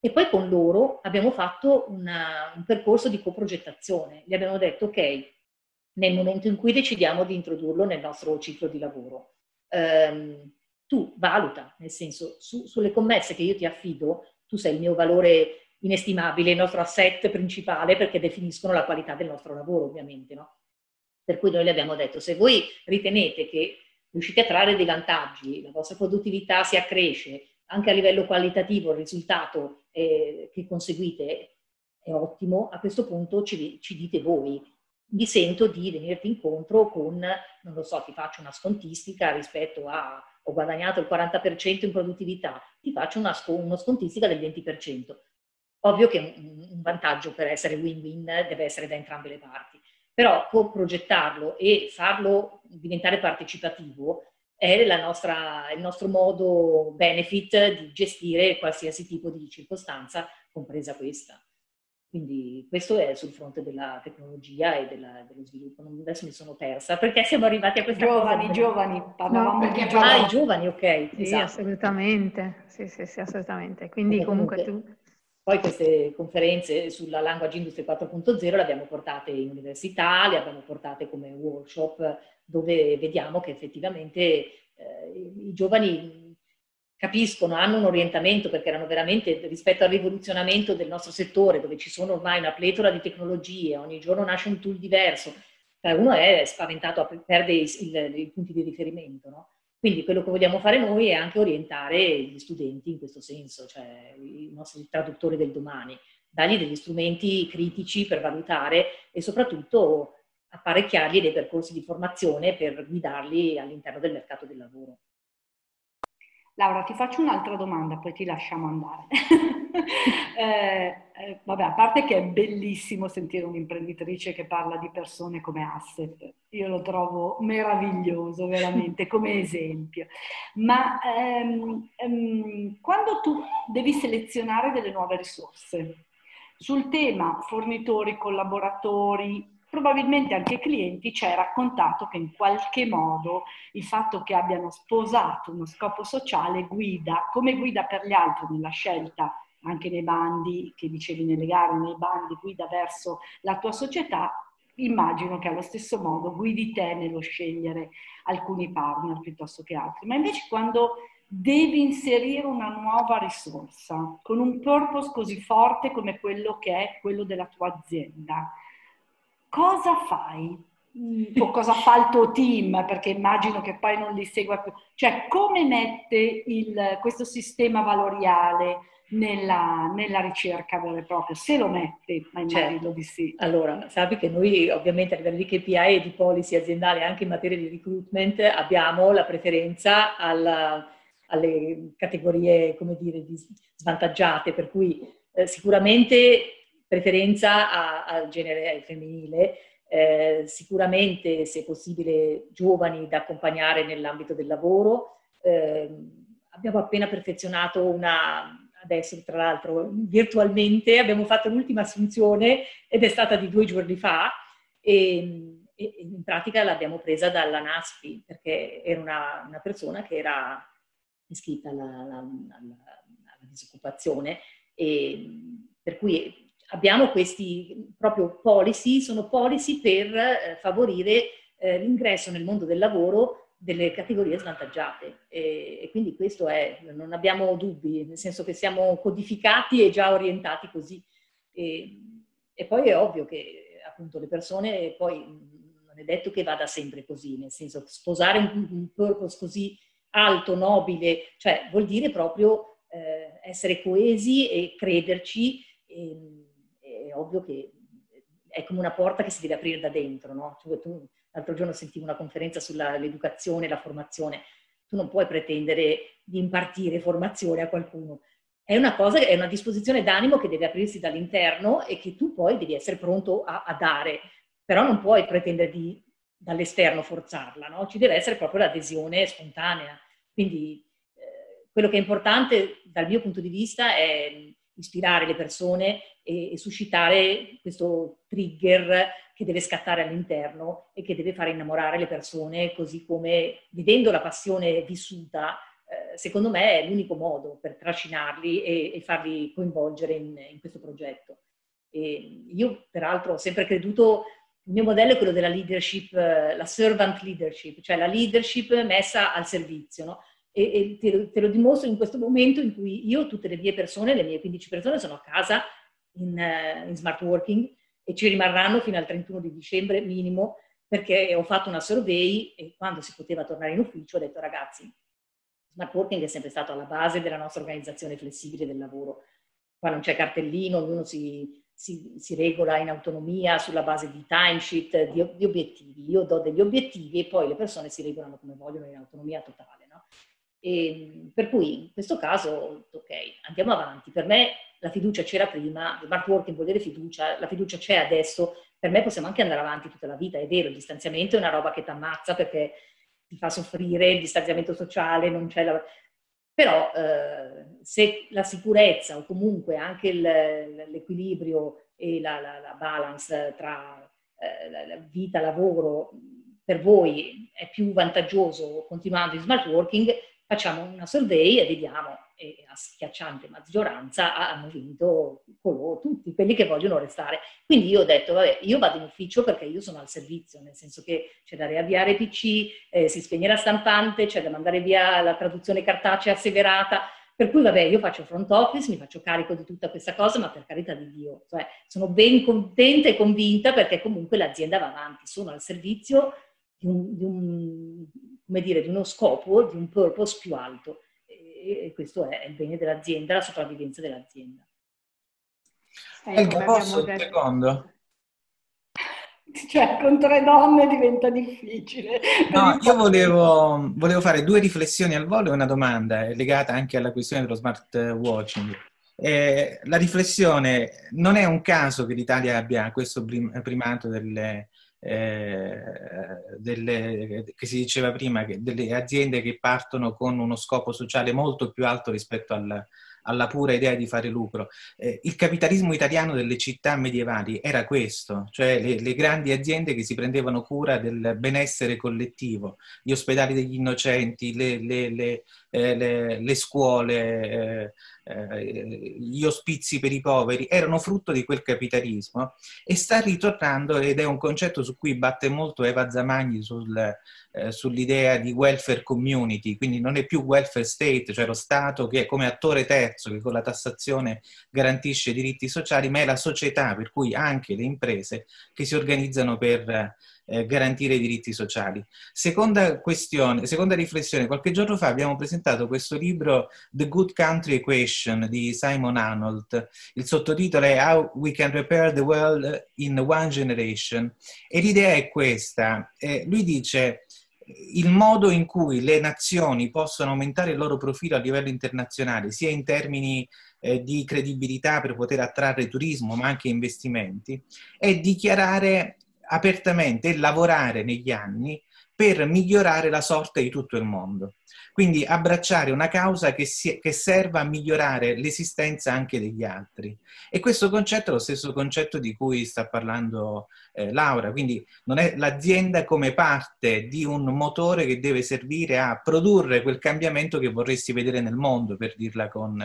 e poi con loro abbiamo fatto una, un percorso di coprogettazione. Gli abbiamo detto, ok, nel momento in cui decidiamo di introdurlo nel nostro ciclo di lavoro, ehm, tu valuta, nel senso, su, sulle commesse che io ti affido, tu sei il mio valore inestimabile, il nostro asset principale perché definiscono la qualità del nostro lavoro, ovviamente, no? Per cui noi le abbiamo detto, se voi ritenete che riuscite a trarre dei vantaggi, la vostra produttività si accresce, anche a livello qualitativo il risultato eh, che conseguite è ottimo, a questo punto ci, ci, dite voi. Mi sento di venirti incontro con, non lo so, ti faccio una scontistica rispetto a ho guadagnato il 40% in produttività, ti faccio una, una scontistica del 20%. Ovvio che un, un vantaggio per essere win-win deve essere da entrambe le parti, però progettarlo e farlo diventare partecipativo è nostra, il nostro modo benefit di gestire qualsiasi tipo di circostanza, compresa questa. Quindi questo è sul fronte della tecnologia e della, dello sviluppo. Non, adesso mi sono persa perché siamo arrivati a questa giovani, cosa. Giovani, parlavamo no, di giovani. Ah, i giovani, ok. Sì, esatto. assolutamente. Sì, sì, sì, assolutamente. Quindi comunque, comunque tu... Poi queste conferenze sulla Language Industry 4.0 le abbiamo portate in università, le abbiamo portate come workshop dove vediamo che effettivamente eh, i giovani capiscono, hanno un orientamento perché erano veramente rispetto al rivoluzionamento del nostro settore dove ci sono ormai una pletora di tecnologie, ogni giorno nasce un tool diverso, cioè uno è spaventato, perde i, punti di riferimento. No? Quindi quello che vogliamo fare noi è anche orientare gli studenti in questo senso, cioè i nostri traduttori del domani, dargli degli strumenti critici per valutare e soprattutto apparecchiargli dei percorsi di formazione per guidarli all'interno del mercato del lavoro. Laura, ti faccio un'altra domanda, poi ti lasciamo andare. eh, eh, vabbè, a parte che è bellissimo sentire un'imprenditrice che parla di persone come asset, io lo trovo meraviglioso, veramente, come esempio. Ma ehm, ehm, quando tu devi selezionare delle nuove risorse, sul tema fornitori, collaboratori, probabilmente anche i clienti ci hai raccontato che in qualche modo il fatto che abbiano sposato uno scopo sociale guida, come guida per gli altri nella scelta anche nei bandi, che dicevi nelle gare, nei bandi, guida verso la tua società, immagino che allo stesso modo guidi te nello scegliere alcuni partner piuttosto che altri. Ma invece quando devi inserire una nuova risorsa con un purpose così forte come quello che è quello della tua azienda, cosa fai? Mm, o cosa fa il tuo team? Perché immagino che poi non li segua più. Cioè, come mette il, questo sistema valoriale nella, nella, ricerca vera e propria? Se lo mette, ma immagino certo. di sì. Allora, sappi che noi ovviamente a livello di KPI e di policy aziendale, anche in materia di recruitment, abbiamo la preferenza alla, alle categorie, come dire, svantaggiate, per cui eh, sicuramente preferenza al genere femminile, eh, sicuramente se possibile giovani da accompagnare nell'ambito del lavoro. Eh, abbiamo appena perfezionato una, adesso tra l'altro virtualmente, abbiamo fatto l'ultima assunzione ed è stata di due giorni fa e, e in pratica l'abbiamo presa dalla NASPI perché era una, una persona che era iscritta alla, alla, alla, alla disoccupazione e per cui abbiamo questi proprio policy, sono policy per eh, favorire eh, l'ingresso nel mondo del lavoro delle categorie svantaggiate e, e, quindi questo è, non abbiamo dubbi, nel senso che siamo codificati e già orientati così. E, e poi è ovvio che appunto le persone poi non è detto che vada sempre così, nel senso sposare un, un purpose così alto, nobile, cioè vuol dire proprio eh, essere coesi e crederci. E, ovvio che è come una porta che si deve aprire da dentro, no? Cioè, tu, l'altro giorno sentivo una conferenza sull'educazione la formazione. Tu non puoi pretendere di impartire formazione a qualcuno. È una cosa, è una disposizione d'animo che deve aprirsi dall'interno e che tu poi devi essere pronto a, a dare. Però non puoi pretendere di, dall'esterno forzarla, no? Ci deve essere proprio l'adesione spontanea. Quindi eh, quello che è importante dal mio punto di vista è ispirare le persone e, e, suscitare questo trigger che deve scattare all'interno e che deve fare innamorare le persone, così come vedendo la passione vissuta, eh, secondo me è l'unico modo per trascinarli e, e farli coinvolgere in, in questo progetto. E io peraltro ho sempre creduto, il mio modello è quello della leadership, eh, la servant leadership, cioè la leadership messa al servizio. No? e, e te, te, lo, dimostro in questo momento in cui io, tutte le mie persone, le mie 15 persone sono a casa in, uh, in smart working e ci rimarranno fino al 31 di dicembre minimo perché ho fatto una survey e quando si poteva tornare in ufficio ho detto ragazzi, smart working è sempre stato alla base della nostra organizzazione flessibile del lavoro. Qua non c'è cartellino, ognuno si, si, si, regola in autonomia sulla base di timesheet, di, di, obiettivi. Io do degli obiettivi e poi le persone si regolano come vogliono in autonomia totale. No? E, per cui in questo caso, ok, andiamo avanti. Per me la fiducia c'era prima, il smart working vuol dire fiducia, la fiducia c'è adesso, per me possiamo anche andare avanti tutta la vita, è vero, il distanziamento è una roba che ti ammazza perché ti fa soffrire, il distanziamento sociale, non c'è la... Però eh, se la sicurezza o comunque anche il, l'equilibrio e la, la, la balance tra eh, vita, lavoro, per voi è più vantaggioso continuando in smart working, facciamo una survey e vediamo, e a schiacciante maggioranza hanno vinto coloro, tutti quelli che vogliono restare. Quindi io ho detto, vabbè, io vado in ufficio perché io sono al servizio, nel senso che c'è da riavviare PC, eh, si spegne la stampante, c'è da mandare via la traduzione cartacea asseverata, per cui vabbè, io faccio front office, mi faccio carico di tutta questa cosa, ma per carità di Dio, cioè, sono ben contenta e convinta perché comunque l'azienda va avanti, sono al servizio di un, di un dire, di uno scopo, di un purpose più alto. E, questo è il bene dell'azienda, la sopravvivenza dell'azienda. Eh, Elga, posso un secondo? Cioè, con tre donne diventa difficile. No, io volevo, volevo, fare due riflessioni al volo e una domanda legata anche alla questione dello smart watching. Eh, la riflessione non è un caso che l'Italia abbia questo primato delle, eh, delle, che si diceva prima, che delle aziende che partono con uno scopo sociale molto più alto rispetto al, alla pura idea di fare lucro. Eh, il capitalismo italiano delle città medievali era questo, cioè le, le, grandi aziende che si prendevano cura del benessere collettivo, gli ospedali degli innocenti, le, le, le scuole, eh, gli ospizi per i poveri, erano frutto di quel capitalismo e sta ritornando ed è un concetto su cui batte molto Eva Zamagni sul, eh, sull'idea di welfare community, quindi non è più welfare state, cioè lo Stato che è come attore terzo che con la tassazione garantisce i diritti sociali, ma è la società, per cui anche le imprese che si organizzano per eh, garantire i diritti sociali. Seconda questione, seconda riflessione, qualche giorno fa abbiamo presentato questo libro The Good Country Equation di Simon Arnold. Il sottotitolo è How We Can Repair the World in One Generation e l'idea è questa. Eh, lui dice il modo in cui le nazioni possono aumentare il loro profilo a livello internazionale, sia in termini eh, di credibilità per poter attrarre turismo, ma anche investimenti, è dichiarare apertamente e lavorare negli anni per migliorare la sorte di tutto il mondo. Quindi abbracciare una causa che, si, che, serva a migliorare l'esistenza anche degli altri. E questo concetto è lo stesso concetto di cui sta parlando eh, Laura, quindi non è l'azienda come parte di un motore che deve servire a produrre quel cambiamento che vorresti vedere nel mondo, per dirla con,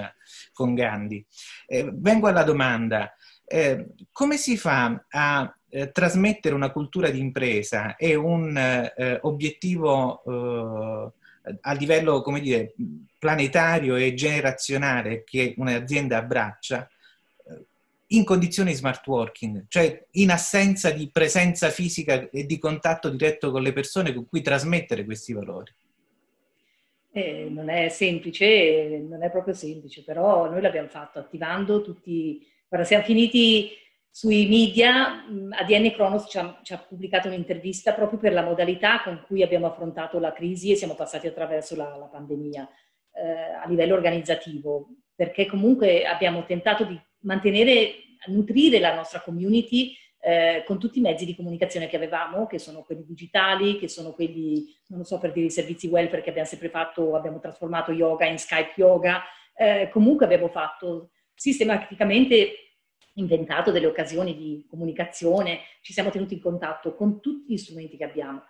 con Gandhi. Eh, vengo alla domanda. Eh, come si fa a eh, trasmettere una cultura di impresa e un eh, obiettivo eh, a livello, come dire, planetario e generazionale che un'azienda abbraccia eh, in condizioni di smart working, cioè in assenza di presenza fisica e di contatto diretto con le persone con cui trasmettere questi valori. Eh, non è semplice, non è proprio semplice, però noi l'abbiamo fatto attivando tutti, guarda, siamo finiti sui media, ADN Kronos ci ha, ci ha, pubblicato un'intervista proprio per la modalità con cui abbiamo affrontato la crisi e siamo passati attraverso la, la pandemia eh, a livello organizzativo, perché comunque abbiamo tentato di mantenere, nutrire la nostra community eh, con tutti i mezzi di comunicazione che avevamo, che sono quelli digitali, che sono quelli, non lo so, per dire i servizi welfare che abbiamo sempre fatto, abbiamo trasformato yoga in Skype yoga, eh, comunque abbiamo fatto sistematicamente inventato delle occasioni di comunicazione, ci siamo tenuti in contatto con tutti gli strumenti che abbiamo.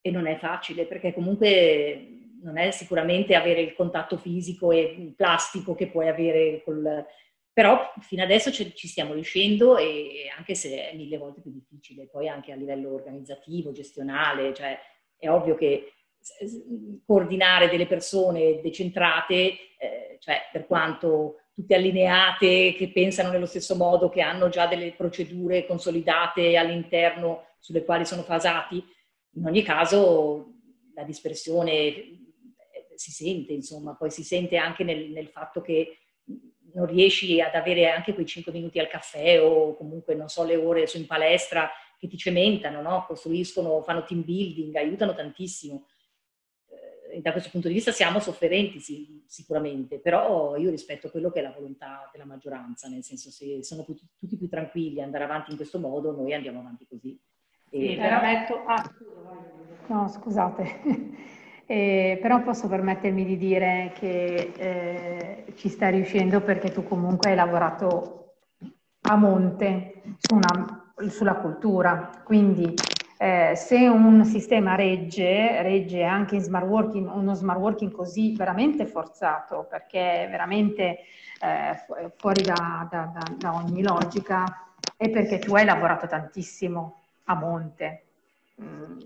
E non è facile perché comunque non è sicuramente avere il contatto fisico e plastico che puoi avere col... però fino adesso ci, stiamo riuscendo e anche se è mille volte più difficile, poi anche a livello organizzativo, gestionale, cioè è ovvio che coordinare delle persone decentrate, eh, cioè per quanto tutte allineate, che pensano nello stesso modo, che hanno già delle procedure consolidate all'interno sulle quali sono fasati. In ogni caso la dispersione eh, si sente, insomma, poi si sente anche nel, nel fatto che non riesci ad avere anche quei 5 minuti al caffè o comunque, non so, le ore in palestra che ti cementano, no? costruiscono, fanno team building, aiutano tantissimo da questo punto di vista siamo sofferenti sì, sicuramente, però io rispetto quello che è la volontà della maggioranza, nel senso se sono tutti, tutti più tranquilli a andare avanti in questo modo, noi andiamo avanti così. E... Permetto... Ah, no, scusate. eh, però posso permettermi di dire che eh, ci stai riuscendo perché tu comunque hai lavorato a monte su una, sulla cultura, quindi eh, se un sistema regge, regge anche in smart working, uno smart working così veramente forzato, perché è veramente eh, fuori da, da, da, da, ogni logica, è perché tu hai lavorato tantissimo a monte. Mm,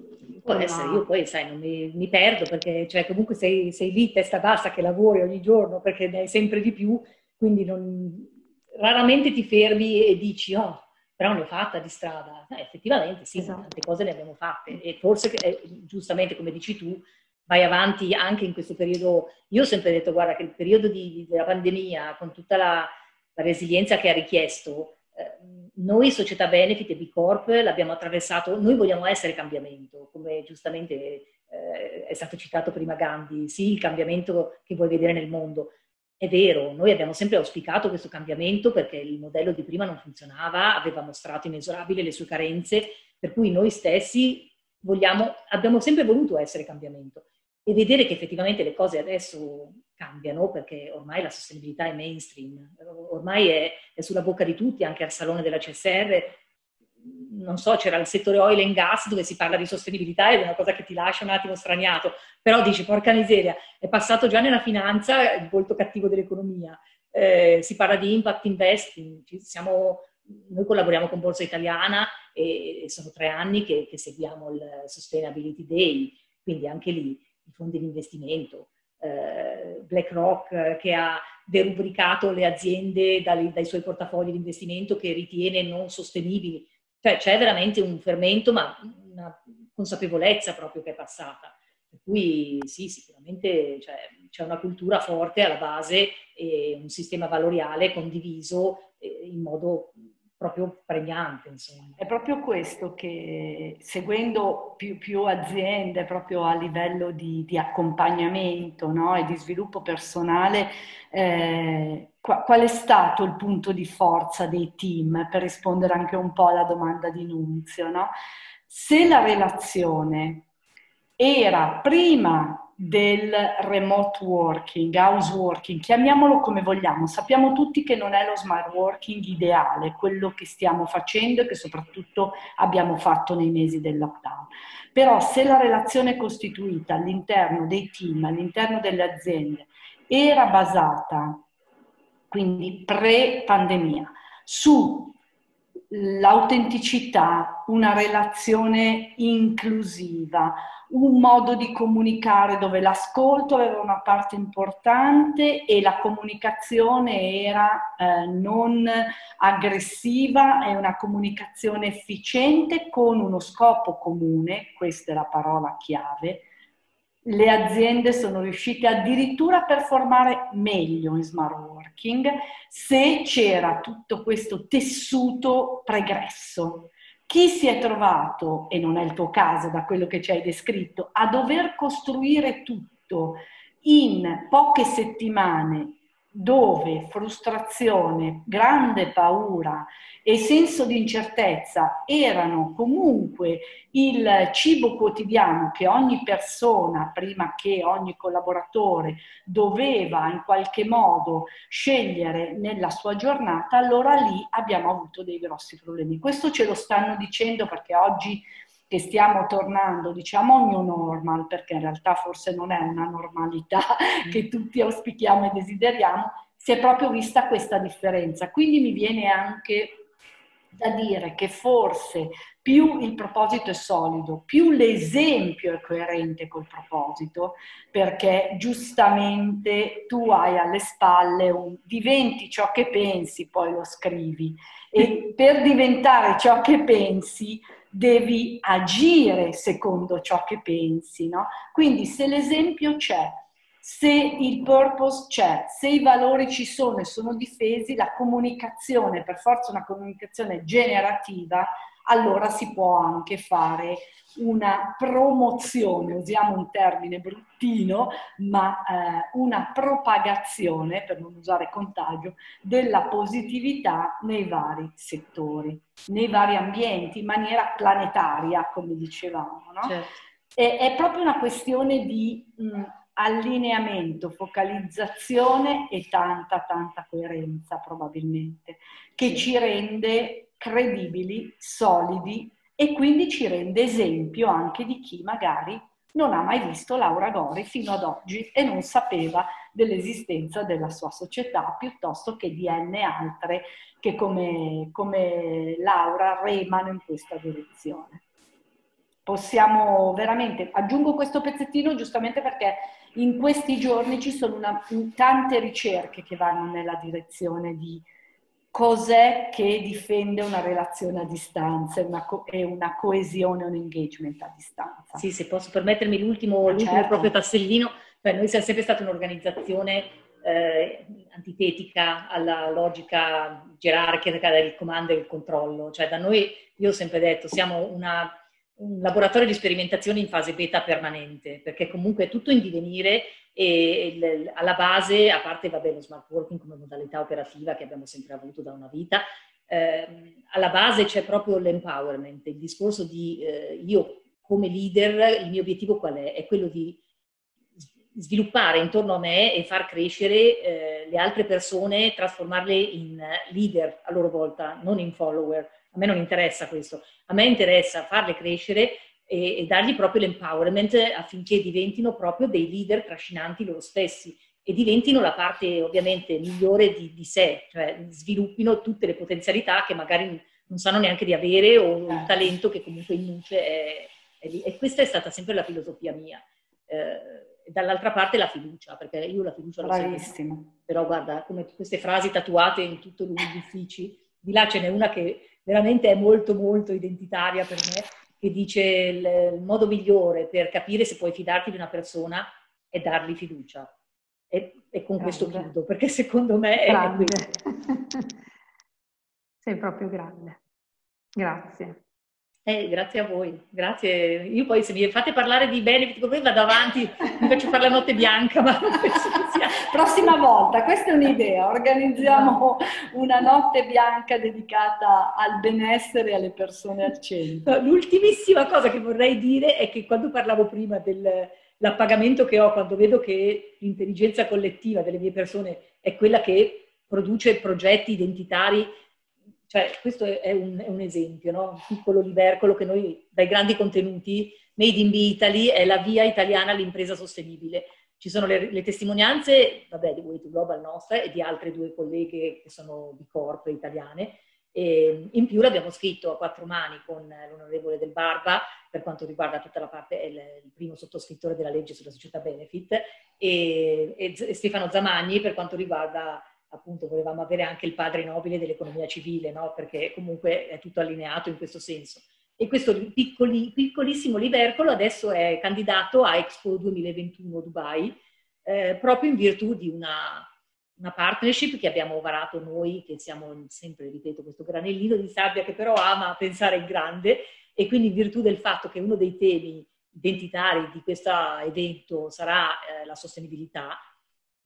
Può essere, io poi sai, non mi, mi perdo perché cioè, comunque sei, sei, lì testa bassa che lavori ogni giorno perché ne hai sempre di più, quindi non, raramente ti fermi e dici oh, però ne ho fatta di strada. Eh, effettivamente sì, esatto. tante cose ne abbiamo fatte e forse eh, giustamente come dici tu vai avanti anche in questo periodo. Io ho sempre detto guarda che il periodo di, della pandemia con tutta la, la resilienza che ha richiesto Eh, noi, società benefit e B Corp, l'abbiamo attraversato, noi vogliamo essere cambiamento, come giustamente eh, è stato citato prima Gandhi, sì, il cambiamento che vuoi vedere nel mondo. È vero, noi abbiamo sempre auspicato questo cambiamento perché il modello di prima non funzionava, aveva mostrato inesorabile le sue carenze, per cui noi stessi vogliamo, abbiamo sempre voluto essere cambiamento e vedere che effettivamente le cose adesso cambiano perché ormai la sostenibilità è mainstream, ormai è, è sulla bocca di tutti, anche al salone della CSR. Non so, c'era il settore oil and gas dove si parla di sostenibilità ed è una cosa che ti lascia un attimo straniato, però dici porca miseria, è passato già nella finanza il volto cattivo dell'economia, eh, si parla di impact investing, siamo, noi collaboriamo con Borsa Italiana e, sono tre anni che, che seguiamo il Sustainability Day, quindi anche lì i fondi di investimento, eh, BlackRock che ha derubricato le aziende dai, dai, suoi portafogli di investimento che ritiene non sostenibili. Cioè c'è veramente un fermento, ma una consapevolezza proprio che è passata. Per cui sì, sicuramente cioè, c'è una cultura forte alla base e un sistema valoriale condiviso eh, in modo proprio pregnante. Insomma. È proprio questo che seguendo più, più aziende proprio a livello di, di accompagnamento no? e di sviluppo personale, eh, qual è stato il punto di forza dei team per rispondere anche un po' alla domanda di Nunzio? No? Se la relazione era prima del remote working, house working, chiamiamolo come vogliamo, sappiamo tutti che non è lo smart working ideale, quello che stiamo facendo e che soprattutto abbiamo fatto nei mesi del lockdown. Però se la relazione costituita all'interno dei team, all'interno delle aziende, era basata, quindi pre-pandemia, su l'autenticità, una relazione inclusiva, un modo di comunicare dove l'ascolto aveva una parte importante e la comunicazione era eh, non aggressiva e una comunicazione efficiente con uno scopo comune, questa è la parola chiave, le aziende sono riuscite addirittura a performare meglio in smart working se c'era tutto questo tessuto pregresso. Chi si è trovato, e non è il tuo caso da quello che ci hai descritto, a dover costruire tutto in poche settimane dove frustrazione, grande paura e senso di incertezza erano comunque il cibo quotidiano che ogni persona, prima che ogni collaboratore, doveva in qualche modo scegliere nella sua giornata, allora lì abbiamo avuto dei grossi problemi. Questo ce lo stanno dicendo perché oggi che stiamo tornando, diciamo, new normal, perché in realtà forse non è una normalità che tutti auspichiamo e desideriamo, si è proprio vista questa differenza. Quindi mi viene anche da dire che forse più il proposito è solido, più l'esempio è coerente col proposito, perché giustamente tu hai alle spalle un diventi ciò che pensi, poi lo scrivi. E per diventare ciò che pensi devi agire secondo ciò che pensi, no? Quindi se l'esempio c'è, se il purpose c'è, se i valori ci sono e sono difesi, la comunicazione, per forza una comunicazione generativa, allora si può anche fare una promozione, usiamo un termine bruttino, ma eh, una propagazione, per non usare contagio, della positività nei vari settori, nei vari ambienti, in maniera planetaria, come dicevamo. No? Certo. È, è, proprio una questione di mh, allineamento, focalizzazione e tanta, tanta coerenza probabilmente, che ci rende credibili, solidi e quindi ci rende esempio anche di chi magari non ha mai visto Laura Gori fino ad oggi e non sapeva dell'esistenza della sua società piuttosto che di N altre che come, come Laura remano in questa direzione. Possiamo veramente, aggiungo questo pezzettino giustamente perché in questi giorni ci sono una, tante ricerche che vanno nella direzione di cos'è che difende una relazione a distanza e una, co- e una coesione, un engagement a distanza. Sì, se posso permettermi l'ultimo, l'ultimo certo. proprio tassellino, cioè noi siamo sempre stata un'organizzazione eh, antitetica alla logica gerarchica del comando e del controllo. Cioè da noi, io ho sempre detto, siamo una, un laboratorio di sperimentazione in fase beta permanente, perché comunque è tutto in divenire e alla base, a parte vabbè, lo smart working come modalità operativa che abbiamo sempre avuto da una vita, eh, alla base c'è proprio l'empowerment, il discorso di eh, io come leader, il mio obiettivo qual è? È quello di sviluppare intorno a me e far crescere eh, le altre persone, trasformarle in leader a loro volta, non in follower. A me non interessa questo, a me interessa farle crescere e, e dargli proprio l'empowerment affinché diventino proprio dei leader trascinanti loro stessi e diventino la parte ovviamente migliore di, di sé, cioè sviluppino tutte le potenzialità che magari non sanno neanche di avere o il certo. talento che comunque in luce è, è lì. E questa è stata sempre la filosofia mia. Eh, dall'altra parte la fiducia, perché io la fiducia l'ho Bravissima. sempre. Però guarda, come queste frasi tatuate in tutto gli uffici, di là ce n'è una che veramente è molto molto identitaria per me, che dice il, modo migliore per capire se puoi fidarti di una persona è dargli fiducia. E, e con grande. questo chiudo, perché secondo me è, grande. Sei proprio grande. Grazie. Eh, grazie a voi, grazie. Io poi se mi fate parlare di benefit come vado avanti, mi faccio fare la notte bianca, ma non penso che sia... Prossima volta, questa è un'idea, organizziamo una notte bianca dedicata al benessere e alle persone al centro. L'ultimissima cosa che vorrei dire è che quando parlavo prima dell'appagamento che ho quando vedo che l'intelligenza collettiva delle mie persone è quella che produce progetti identitari cioè, questo è un, è un esempio, no? un piccolo libercolo che noi, dai grandi contenuti, Made in Italy è la via italiana all'impresa sostenibile. Ci sono le, le testimonianze, vabbè, di Way to Global nostra e di altre due colleghe che sono di corpo italiane. E in più l'abbiamo scritto a quattro mani con l'onorevole Del Barba per quanto riguarda tutta la parte, è il, primo sottoscrittore della legge sulla società benefit, e, e Stefano Zamagni per quanto riguarda appunto volevamo avere anche il padre nobile dell'economia civile, no? perché comunque è tutto allineato in questo senso. E questo piccoli, piccolissimo libercolo adesso è candidato a Expo 2021 Dubai, eh, proprio in virtù di una, una, partnership che abbiamo varato noi, che siamo sempre, ripeto, questo granellino di sabbia che però ama pensare in grande e quindi in virtù del fatto che uno dei temi identitari di questo evento sarà eh, la sostenibilità,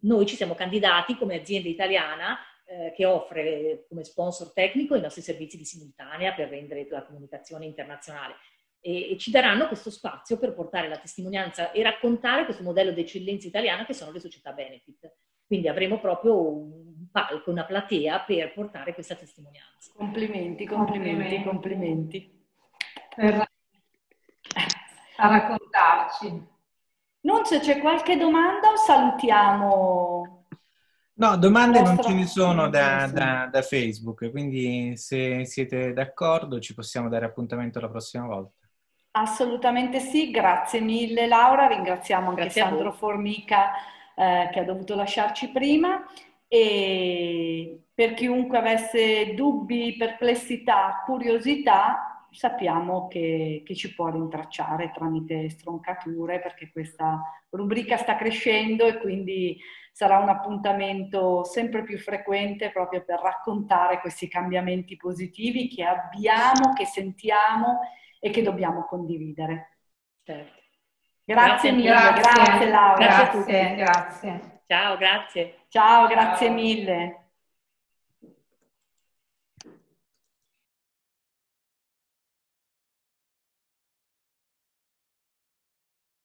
noi ci siamo candidati come azienda italiana eh, che offre come sponsor tecnico i nostri servizi di simultanea per rendere la comunicazione internazionale e, e, ci daranno questo spazio per portare la testimonianza e raccontare questo modello di eccellenza italiana che sono le società benefit. Quindi avremo proprio un palco, una platea per portare questa testimonianza. Complimenti, complimenti, complimenti. Per a raccontarci. Non se c'è qualche domanda o salutiamo? No, domande non ce ne sono da, da, da, Facebook, quindi se siete d'accordo ci possiamo dare appuntamento la prossima volta. Assolutamente sì, grazie mille Laura, ringraziamo anche grazie Sandro Formica eh, che ha dovuto lasciarci prima e per chiunque avesse dubbi, perplessità, curiosità, sappiamo che, che, ci può rintracciare tramite stroncature perché questa rubrica sta crescendo e quindi sarà un appuntamento sempre più frequente proprio per raccontare questi cambiamenti positivi che abbiamo, che sentiamo e che dobbiamo condividere. Certo. Grazie, grazie mille, grazie, grazie Laura. Grazie, grazie. Ciao, grazie. Ciao, grazie Ciao. mille.